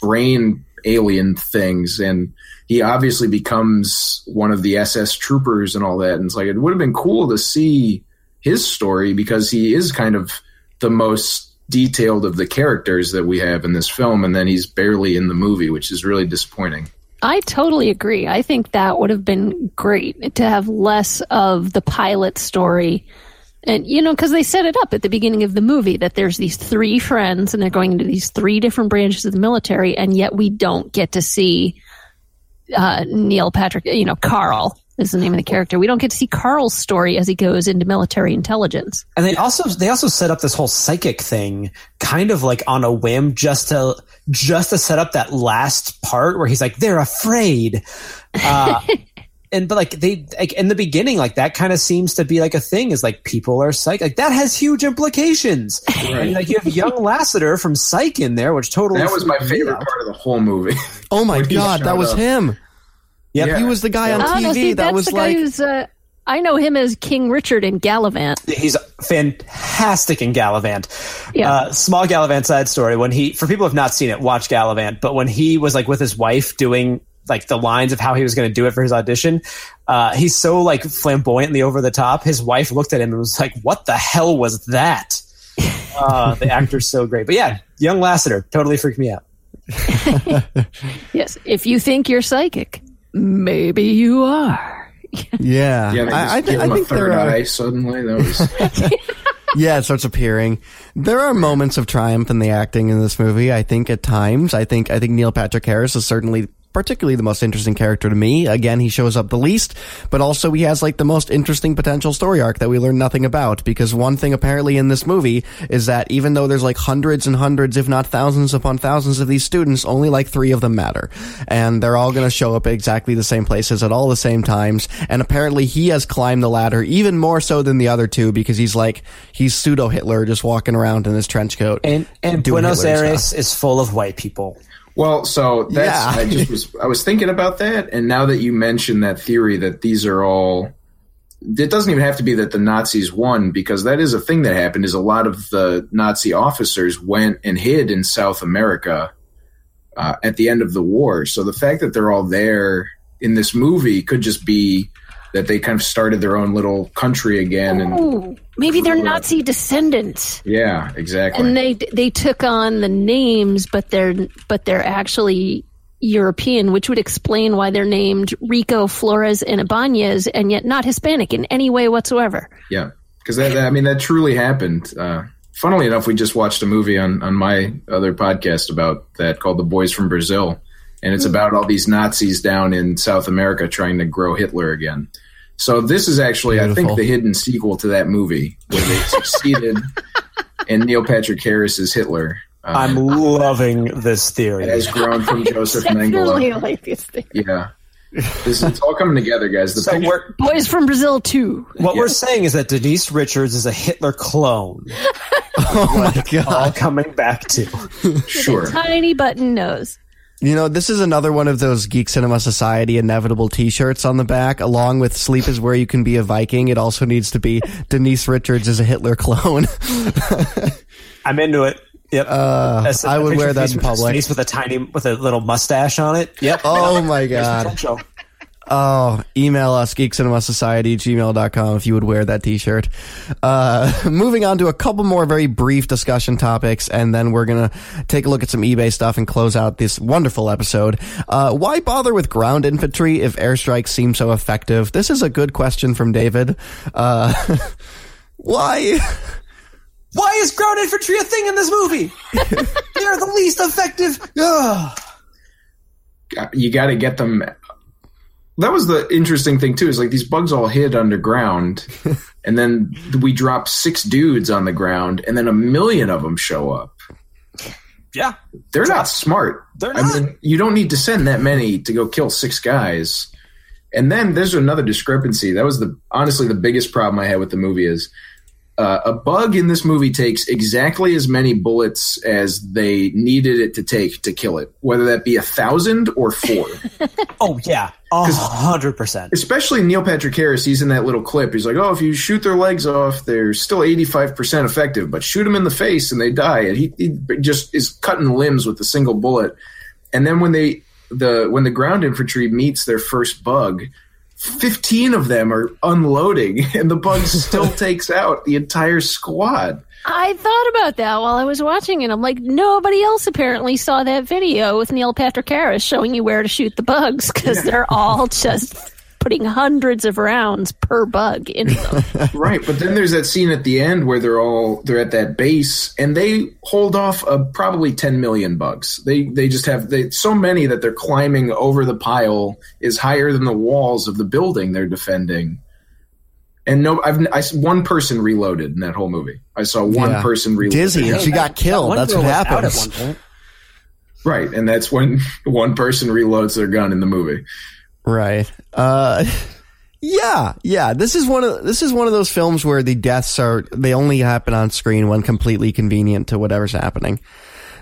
brain alien things, and he obviously becomes one of the SS troopers and all that. And it's like it would have been cool to see his story because he is kind of the most detailed of the characters that we have in this film, and then he's barely in the movie, which is really disappointing. I totally agree. I think that would have been great to have less of the pilot story. And, you know, because they set it up at the beginning of the movie that there's these three friends and they're going into these three different branches of the military, and yet we don't get to see uh, Neil Patrick, you know, Carl is the name of the character. We don't get to see Carl's story as he goes into military intelligence. And they also they also set up this whole psychic thing kind of like on a whim just to just to set up that last part where he's like they're afraid. Uh, and but like they like in the beginning like that kind of seems to be like a thing is like people are psych like that has huge implications. And like you have young Lassiter from Psych in there which totally That was my favorite out. part of the whole movie. Oh my god, that was up. him. Yep. He was the guy on Oh, TV no, see, that that's was the guy like. who's. Uh, I know him as King Richard in Galavant. He's fantastic in Galavant. Yeah. Uh, small Galavant side story. When he, for people who have not seen it, watch Galavant. But when he was like with his wife doing like the lines of how he was going to do it for his audition, uh, he's so like flamboyantly over the top. His wife looked at him and was like, "What the hell was that?" uh, the actor's so great. But yeah, young Lassiter totally freaked me out. Yes, if you think you're psychic, maybe you are. Yeah, Yeah, they I, I, thi- I him a think third there are. suddenly. That was Yeah, it starts appearing. There are moments of triumph in the acting in this movie. I think at times, I think I think Neil Patrick Harris is certainly particularly the most interesting character to me. Again, he shows up the least, but also he has like the most interesting potential story arc that we learn nothing about. Because one thing apparently in this movie is that even though there's like hundreds and hundreds, if not thousands upon thousands of these students, only like three of them matter, and they're all going to show up at exactly the same places at all the same times. And apparently, he has climbed the ladder even more so than the other two because he's like he's pseudo Hitler, just walking around in his trench coat And and Buenos Hitler Aires stuff. is full of white people. Well. So that's Yeah. I just was I was thinking about that, and now that you mentioned that theory that these are all. It doesn't even have to be that the Nazis won because that is a thing that happened. Is a lot of the Nazi officers went and hid in South America uh, at the end of the war. So the fact that they're all there in this movie could just be that they kind of started their own little country again. And maybe they're Nazi descendants, yeah, exactly. and they they took on the names, but they're but they're actually European, which would explain why they're named Rico, Flores, and Ibanez, and yet not Hispanic in any way whatsoever. Yeah, because that, that- I mean that truly happened. Uh, funnily enough, we just watched a movie on on my other podcast about that called "The Boys from Brazil," and it's about all these Nazis down in South America trying to grow Hitler again. So this is actually, I think, the hidden sequel to that movie where they succeeded, and Neil Patrick Harris is Hitler. Uh, I'm loving this theory. It has grown from Joseph Definitely Mengele. like this thing. Yeah, this it's all coming together, guys. The So picture- Boys from Brazil too. what we're saying is that Denise Richards is a Hitler clone. Oh my god. All coming back to. sure. Tiny button nose. You know, this is another one of those Geek Cinema Society inevitable t-shirts on the back, along with Sleep is Where You Can Be a Viking. It also needs to be Denise Richards is a Hitler clone. I'm into it. Yep. Uh, That's I would wear that Denise in public. face with a tiny, with a little mustache on it. Yep. Oh my god. Potential. Oh, email us, geekcinemasociety, gmail.com if you would wear that t-shirt. Uh, moving on to a couple more very brief discussion topics, and then we're gonna take a look at some eBay stuff and close out this wonderful episode. Uh, why bother with ground infantry if airstrikes seem so effective? This is a good question from David. Uh, why? Why is ground infantry a thing in this movie? They're the least effective. Ugh. you got to get them. That was the interesting thing too. Is like these bugs all hid underground, and then we drop six dudes on the ground, and then a million of them show up. Yeah. They're not smart. They're I not. mean, you don't need to send that many to go kill six guys. And then there's another discrepancy. That was the honestly the biggest problem I had with the movie is uh, a bug in this movie takes exactly as many bullets as they needed it to take to kill it, whether that be a thousand or four. Oh yeah. A hundred percent. especially Neil Patrick Harris, he's in that little clip. He's like, "Oh, if you shoot their legs off, they're still eighty five percent effective, but shoot them in the face and they die." And he, he just is cutting limbs with a single bullet. And then when they the when the ground infantry meets their first bug, fifteen of them are unloading, and the bug still takes out the entire squad. I thought about that while I was watching it. I'm like, nobody else apparently saw that video with Neil Patrick Harris showing you where to shoot the bugs because they're all just putting hundreds of rounds per bug in them. right but then there's that scene at the end where they're all they're at that base and they hold off uh, probably 10 million bugs they they just have they, so many that they're climbing over the pile is higher than the walls of the building they're defending and no i've I, one person reloaded in that whole movie i saw one Yeah. person reloaded Dizzy, and she got killed. That's what was happens. At one point. right and that's when one person reloads their gun in the movie Right. Uh, yeah, yeah. This is one of this is one of those films where the deaths are they only happen on screen when completely convenient to whatever's happening.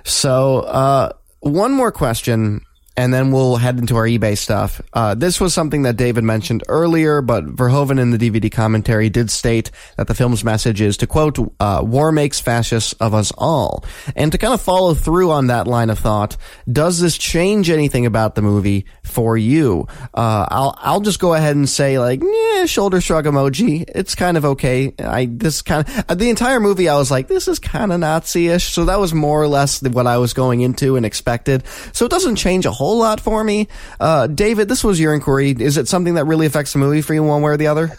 So, uh, one more question. And then we'll head into our eBay stuff. Uh, this was something that David mentioned earlier, but Verhoeven in the DVD commentary did state that the film's message is to quote, uh, "War makes fascists of us all." And to kind of follow through on that line of thought, does this change anything about the movie for you? Uh, I'll I'll just go ahead and say like, yeah, shoulder shrug emoji. It's kind of okay. I this kind of uh, the entire movie, I was like, this is kind of Nazi-ish. So that was more or less what I was going into and expected. So it doesn't change a whole lot for me. Uh, David, this was your inquiry. Is it something that really affects the movie for you one way or the other?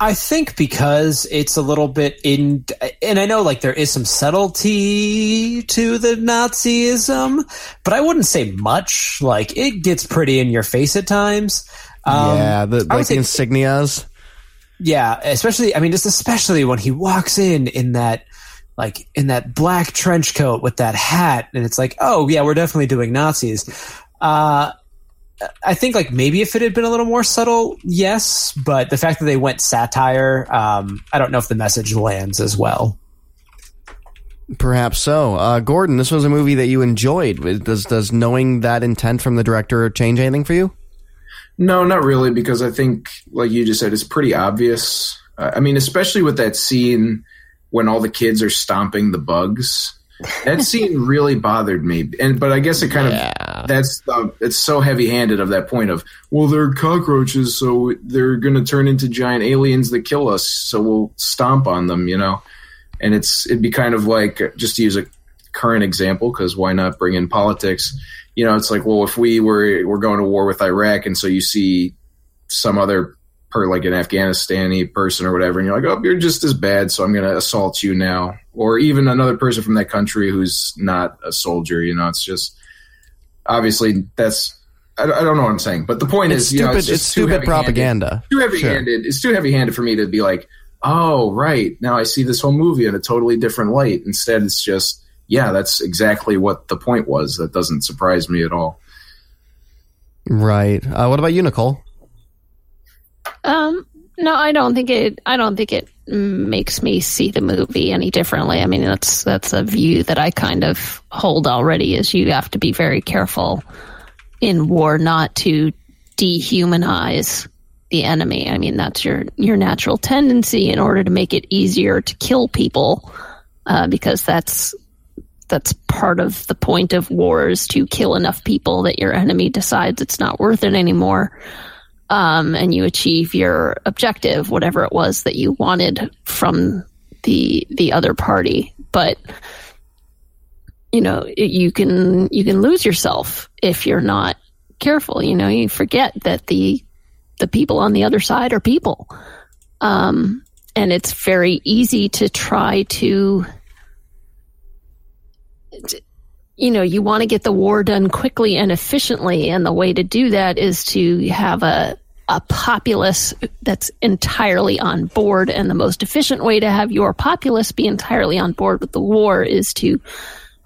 I think because it's a little bit in, and I know like there is some subtlety to the Nazism, but I wouldn't say much. Like it gets pretty in your face at times. Um, yeah, the, like the insignias. Yeah, especially I mean, just especially when he walks in in that like in that black trench coat with that hat, and it's like, oh yeah, we're definitely doing Nazis. Uh, I think like maybe if it had been a little more subtle, yes, but the fact that they went satire, um, I don't know if the message lands as well. Perhaps so. Uh, Gordon, this was a movie that you enjoyed. Does does knowing that intent from the director change anything for you? No, not really, because I think, like you just said, it's pretty obvious. Uh, I mean, especially with that scene when all the kids are stomping the bugs. That scene really bothered me. And but i guess it kind yeah. of that's the, it's so heavy handed of that point of well they're cockroaches so they're going to turn into giant aliens that kill us so we'll stomp on them you know? And it's it'd be kind of like just to use a current example because why not bring in politics? You know it's like well if we were we're going to war with iraq and so you see some other per like an Afghanistani person or whatever, and you're like, oh, you're just as bad, so I'm going to assault you now, or even another person from that country who's not a soldier. You know, it's just obviously that's I, I don't know what I'm saying, but the point it's is, stupid, you know, it's, it's stupid propaganda. Too heavy-handed. Sure. It's too heavy-handed for me to be like, oh, right now I see this whole movie in a totally different light. Instead, it's just, yeah, that's exactly what the point was. That doesn't surprise me at all. Right. Uh, what about you, Nicole? Um, no, I don't think it. I don't think it makes me see the movie any differently. I mean, that's that's a view that I kind of hold already. Is you have to be very careful in war not to dehumanize the enemy. I mean, that's your your natural tendency in order to make it easier to kill people, uh, because that's that's part of the point of wars to kill enough people that your enemy decides it's not worth it anymore um, and you achieve your objective, whatever it was that you wanted from the the other party. But you know, you can you can lose yourself if you're not careful. You know, you forget that the the people on the other side are people, um, and it's very easy to try to you know, you want to get the war done quickly and efficiently. And the way to do that is to have a, a populace that's entirely on board. And the most efficient way to have your populace be entirely on board with the war is to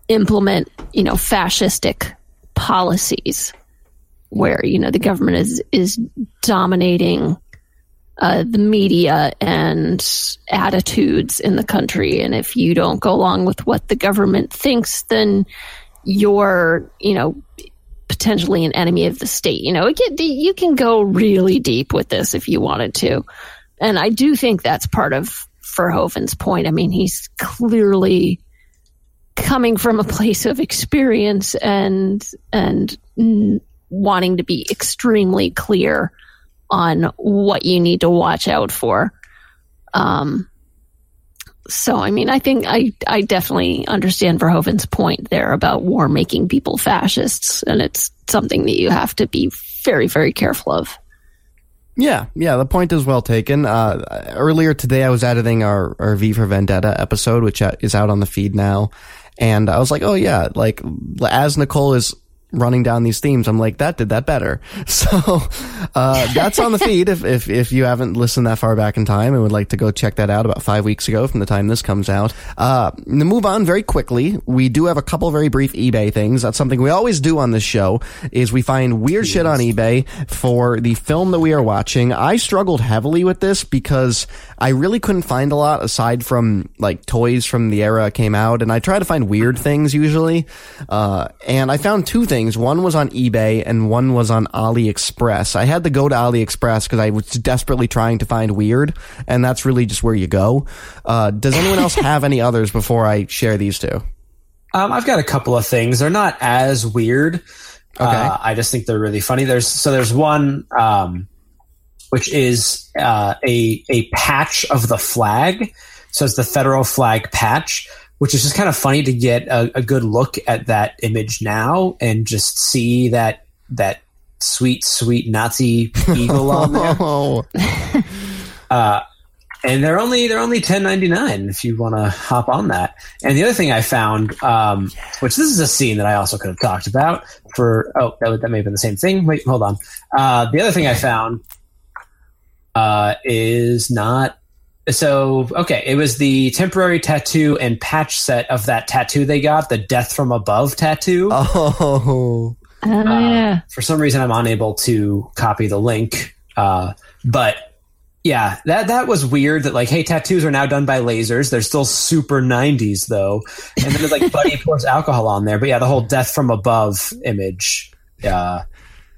implement, you know, fascistic policies where, you know, the government is, is dominating uh, the media and attitudes in the country. And if you don't go along with what the government thinks, then you're, you know, potentially an enemy of the state. You know, can, you can go really deep with this if you wanted to. And I do think that's part of Verhoeven's point. I mean, he's clearly coming from a place of experience and and wanting to be extremely clear on what you need to watch out for. Um, so, I mean, I think I, I definitely understand Verhoeven's point there about war making people fascists, and it's something that you have to be very, very careful of. Yeah, yeah, the point is well taken. Uh, earlier today, I was editing our, our V for Vendetta episode, which uh, is out on the feed now. And I was like, oh yeah, like as Nicole is running down these themes, I'm like, that did that better. So, uh, that's on the feed. If, if, if you haven't listened that far back in time and would like to go check that out about five weeks ago from the time this comes out. Uh, to move on very quickly, we do have a couple very brief eBay things. That's something we always do on this show is we find weird shit on eBay for the film that we are watching. I struggled heavily with this because I really couldn't find a lot aside from like toys from the era came out and I try to find weird things usually. Uh, and I found two things things. One was on eBay and one was on AliExpress. I had to go to AliExpress because I was desperately trying to find weird, and that's really just where you go. Uh, does anyone else have any others before I share these two? Um, I've got a couple of things. They're not as weird. Okay. Uh, I just think they're really funny. There's so there's one um, which is uh, a a patch of the flag. So it's the federal flag patch, which is just kind of funny to get a, a good look at that image now and just see that that sweet sweet Nazi eagle on there. Oh, Uh, and they're only they're only ten ninety nine if you want to hop on that. And the other thing I found, um, which this is a scene that I also could have talked about for oh that, that may have been the same thing. Wait, hold on. Uh, the other thing I found uh, is not so okay. It was the temporary tattoo and patch set of that tattoo they got, the death from above tattoo. oh, Oh, yeah. For some reason, I'm unable to copy the link. Uh, but yeah, that that was weird. That like, hey, tattoos are now done by lasers. They're still super 90s though. And then there's like Buddy pours alcohol on there. But yeah, the whole death from above image. Uh,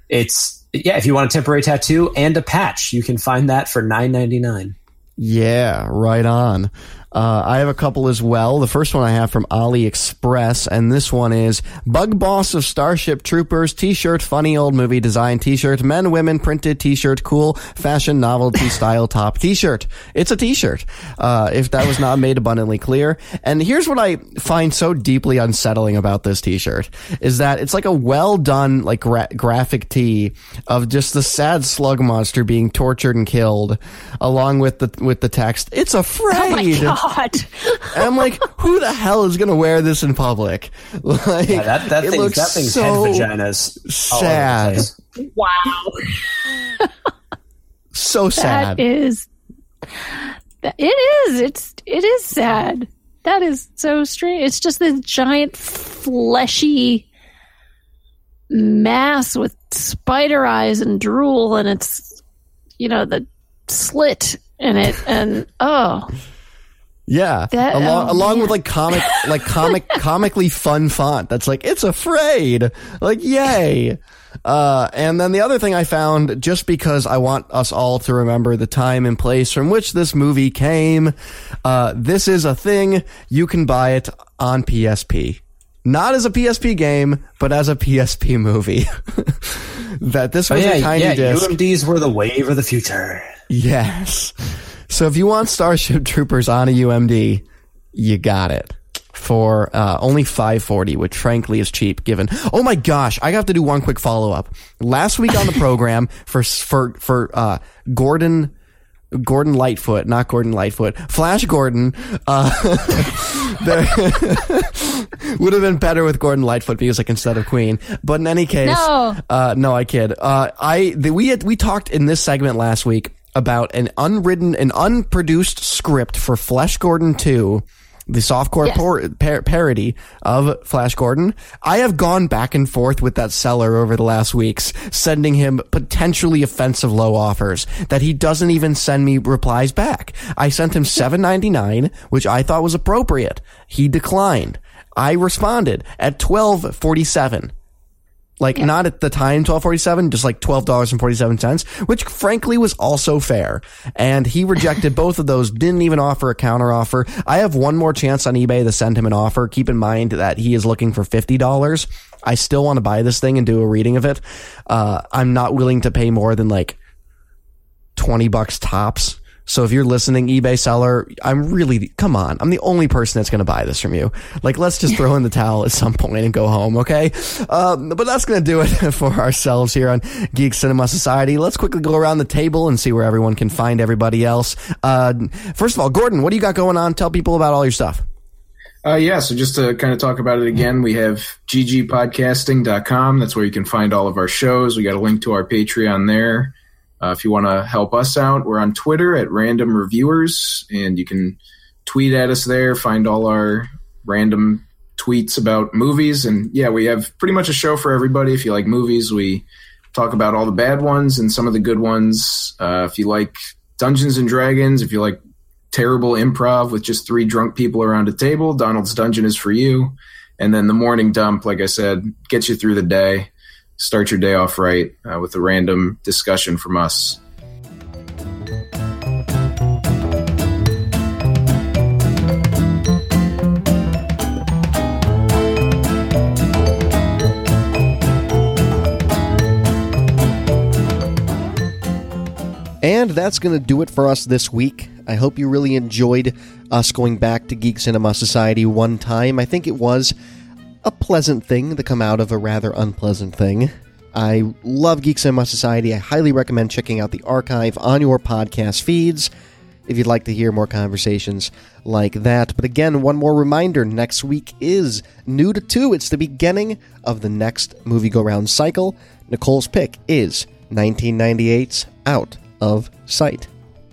it's yeah. If you want a temporary tattoo and a patch, you can find that for 9.99. Yeah, right on. Uh, I have a couple as well. The first one I have from AliExpress, and this one is Bug Boss of Starship Troopers t-shirt, funny old movie design t-shirt, men, women, printed t-shirt, cool, fashion, novelty style top t-shirt. It's a t-shirt, uh, if that was not made abundantly clear. And here's what I find so deeply unsettling about this t-shirt, is that it's like a well done, like gra- graphic tee of just the sad slug monster being tortured and killed, along with the, with the text, it's afraid. Oh god. And I'm like, who the hell is gonna wear this in public? Like, Yeah, that that it thing looks that thing's so head vaginas. all sad. Wow. so sad. That is. that- It is. It's. It is sad. That is so strange. It's just this giant fleshy mass with spider eyes and drool, and it's you know the slit in it, and oh, yeah, That- along, oh, along man. with like comic, like comic, comically fun font. That's like it's afraid. Like yay. Uh, and then the other thing I found, just because I want us all to remember the time and place from which this movie came, uh, this is a thing. You can buy it on PSP. Not as a PSP game, but as a PSP movie. that this Oh was yeah, a tiny yeah. disc. UMDs were the wave of the future. Yes. So if you want Starship Troopers on a UMD, you got it for uh, only 540 which frankly is cheap given oh my gosh i have to do one quick follow-up last week on the program for for for uh, gordon Gordon Lightfoot, not Gordon Lightfoot, Flash Gordon, uh, there would have been better with Gordon Lightfoot music instead of Queen. But in any case, No. uh, no, I kid. Uh, I the, we had, we talked in this segment last week about an unwritten and unproduced script for Flash Gordon 2, the softcore yes. por- par- parody of Flash Gordon. I have gone back and forth with that seller over the last weeks, sending him potentially offensive low offers that he doesn't even send me replies back. I sent him 7.99, which I thought was appropriate. He declined. I responded at 1247. Like yeah. not at the time, twelve forty seven, just like twelve dollars and forty seven cents, which frankly was also fair. And he rejected both of those. Didn't even offer a counter offer. I have one more chance on eBay to send him an offer. Keep in mind that he is looking for fifty dollars. I still want to buy this thing and do a reading of it. Uh, I'm not willing to pay more than like twenty bucks tops so if you're listening, eBay seller, I'm really, come on. I'm the only person that's going to buy this from you. Like, let's just throw in the towel at some point and go home, okay? Um, but that's going to do it for ourselves here on Geek Cinema Society. Let's quickly go around the table and see where everyone can find everybody else. Uh, first of all, Gordon, what do you got going on? Tell people about all your stuff. Uh, yeah, so just to kind of talk about it again, we have ggpodcasting.com. That's where you can find all of our shows. We got a link to our Patreon there. Uh, if you want to help us out, we're on Twitter at Random Reviewers, and you can tweet at us there, find all our random tweets about movies. And yeah, we have pretty much a show for everybody. If you like movies, we talk about all the bad ones and some of the good ones. Uh, if you like Dungeons and Dragons, if you like terrible improv with just three drunk people around a table, Donald's Dungeon is for you. And then the morning dump, like I said, gets you through the day. Start your day off right uh, with a random discussion from us. And that's going to do it for us this week. I hope you really enjoyed us going back to Geek Cinema Society one time. I think it was a pleasant thing to come out of a rather unpleasant thing. I love Geek Cinema Society. I highly recommend checking out the archive on your podcast feeds if you'd like to hear more conversations like that. But again, one more reminder next week is new to two. It's the beginning of the next movie go round cycle. Nicole's pick is 1998's Out of Sight.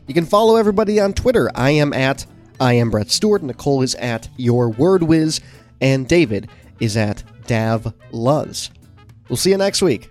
You can follow everybody on Twitter. I am at I am Brett Stewart. Nicole is at Your Word Whiz, and David is at Dav Luz. We'll see you next week.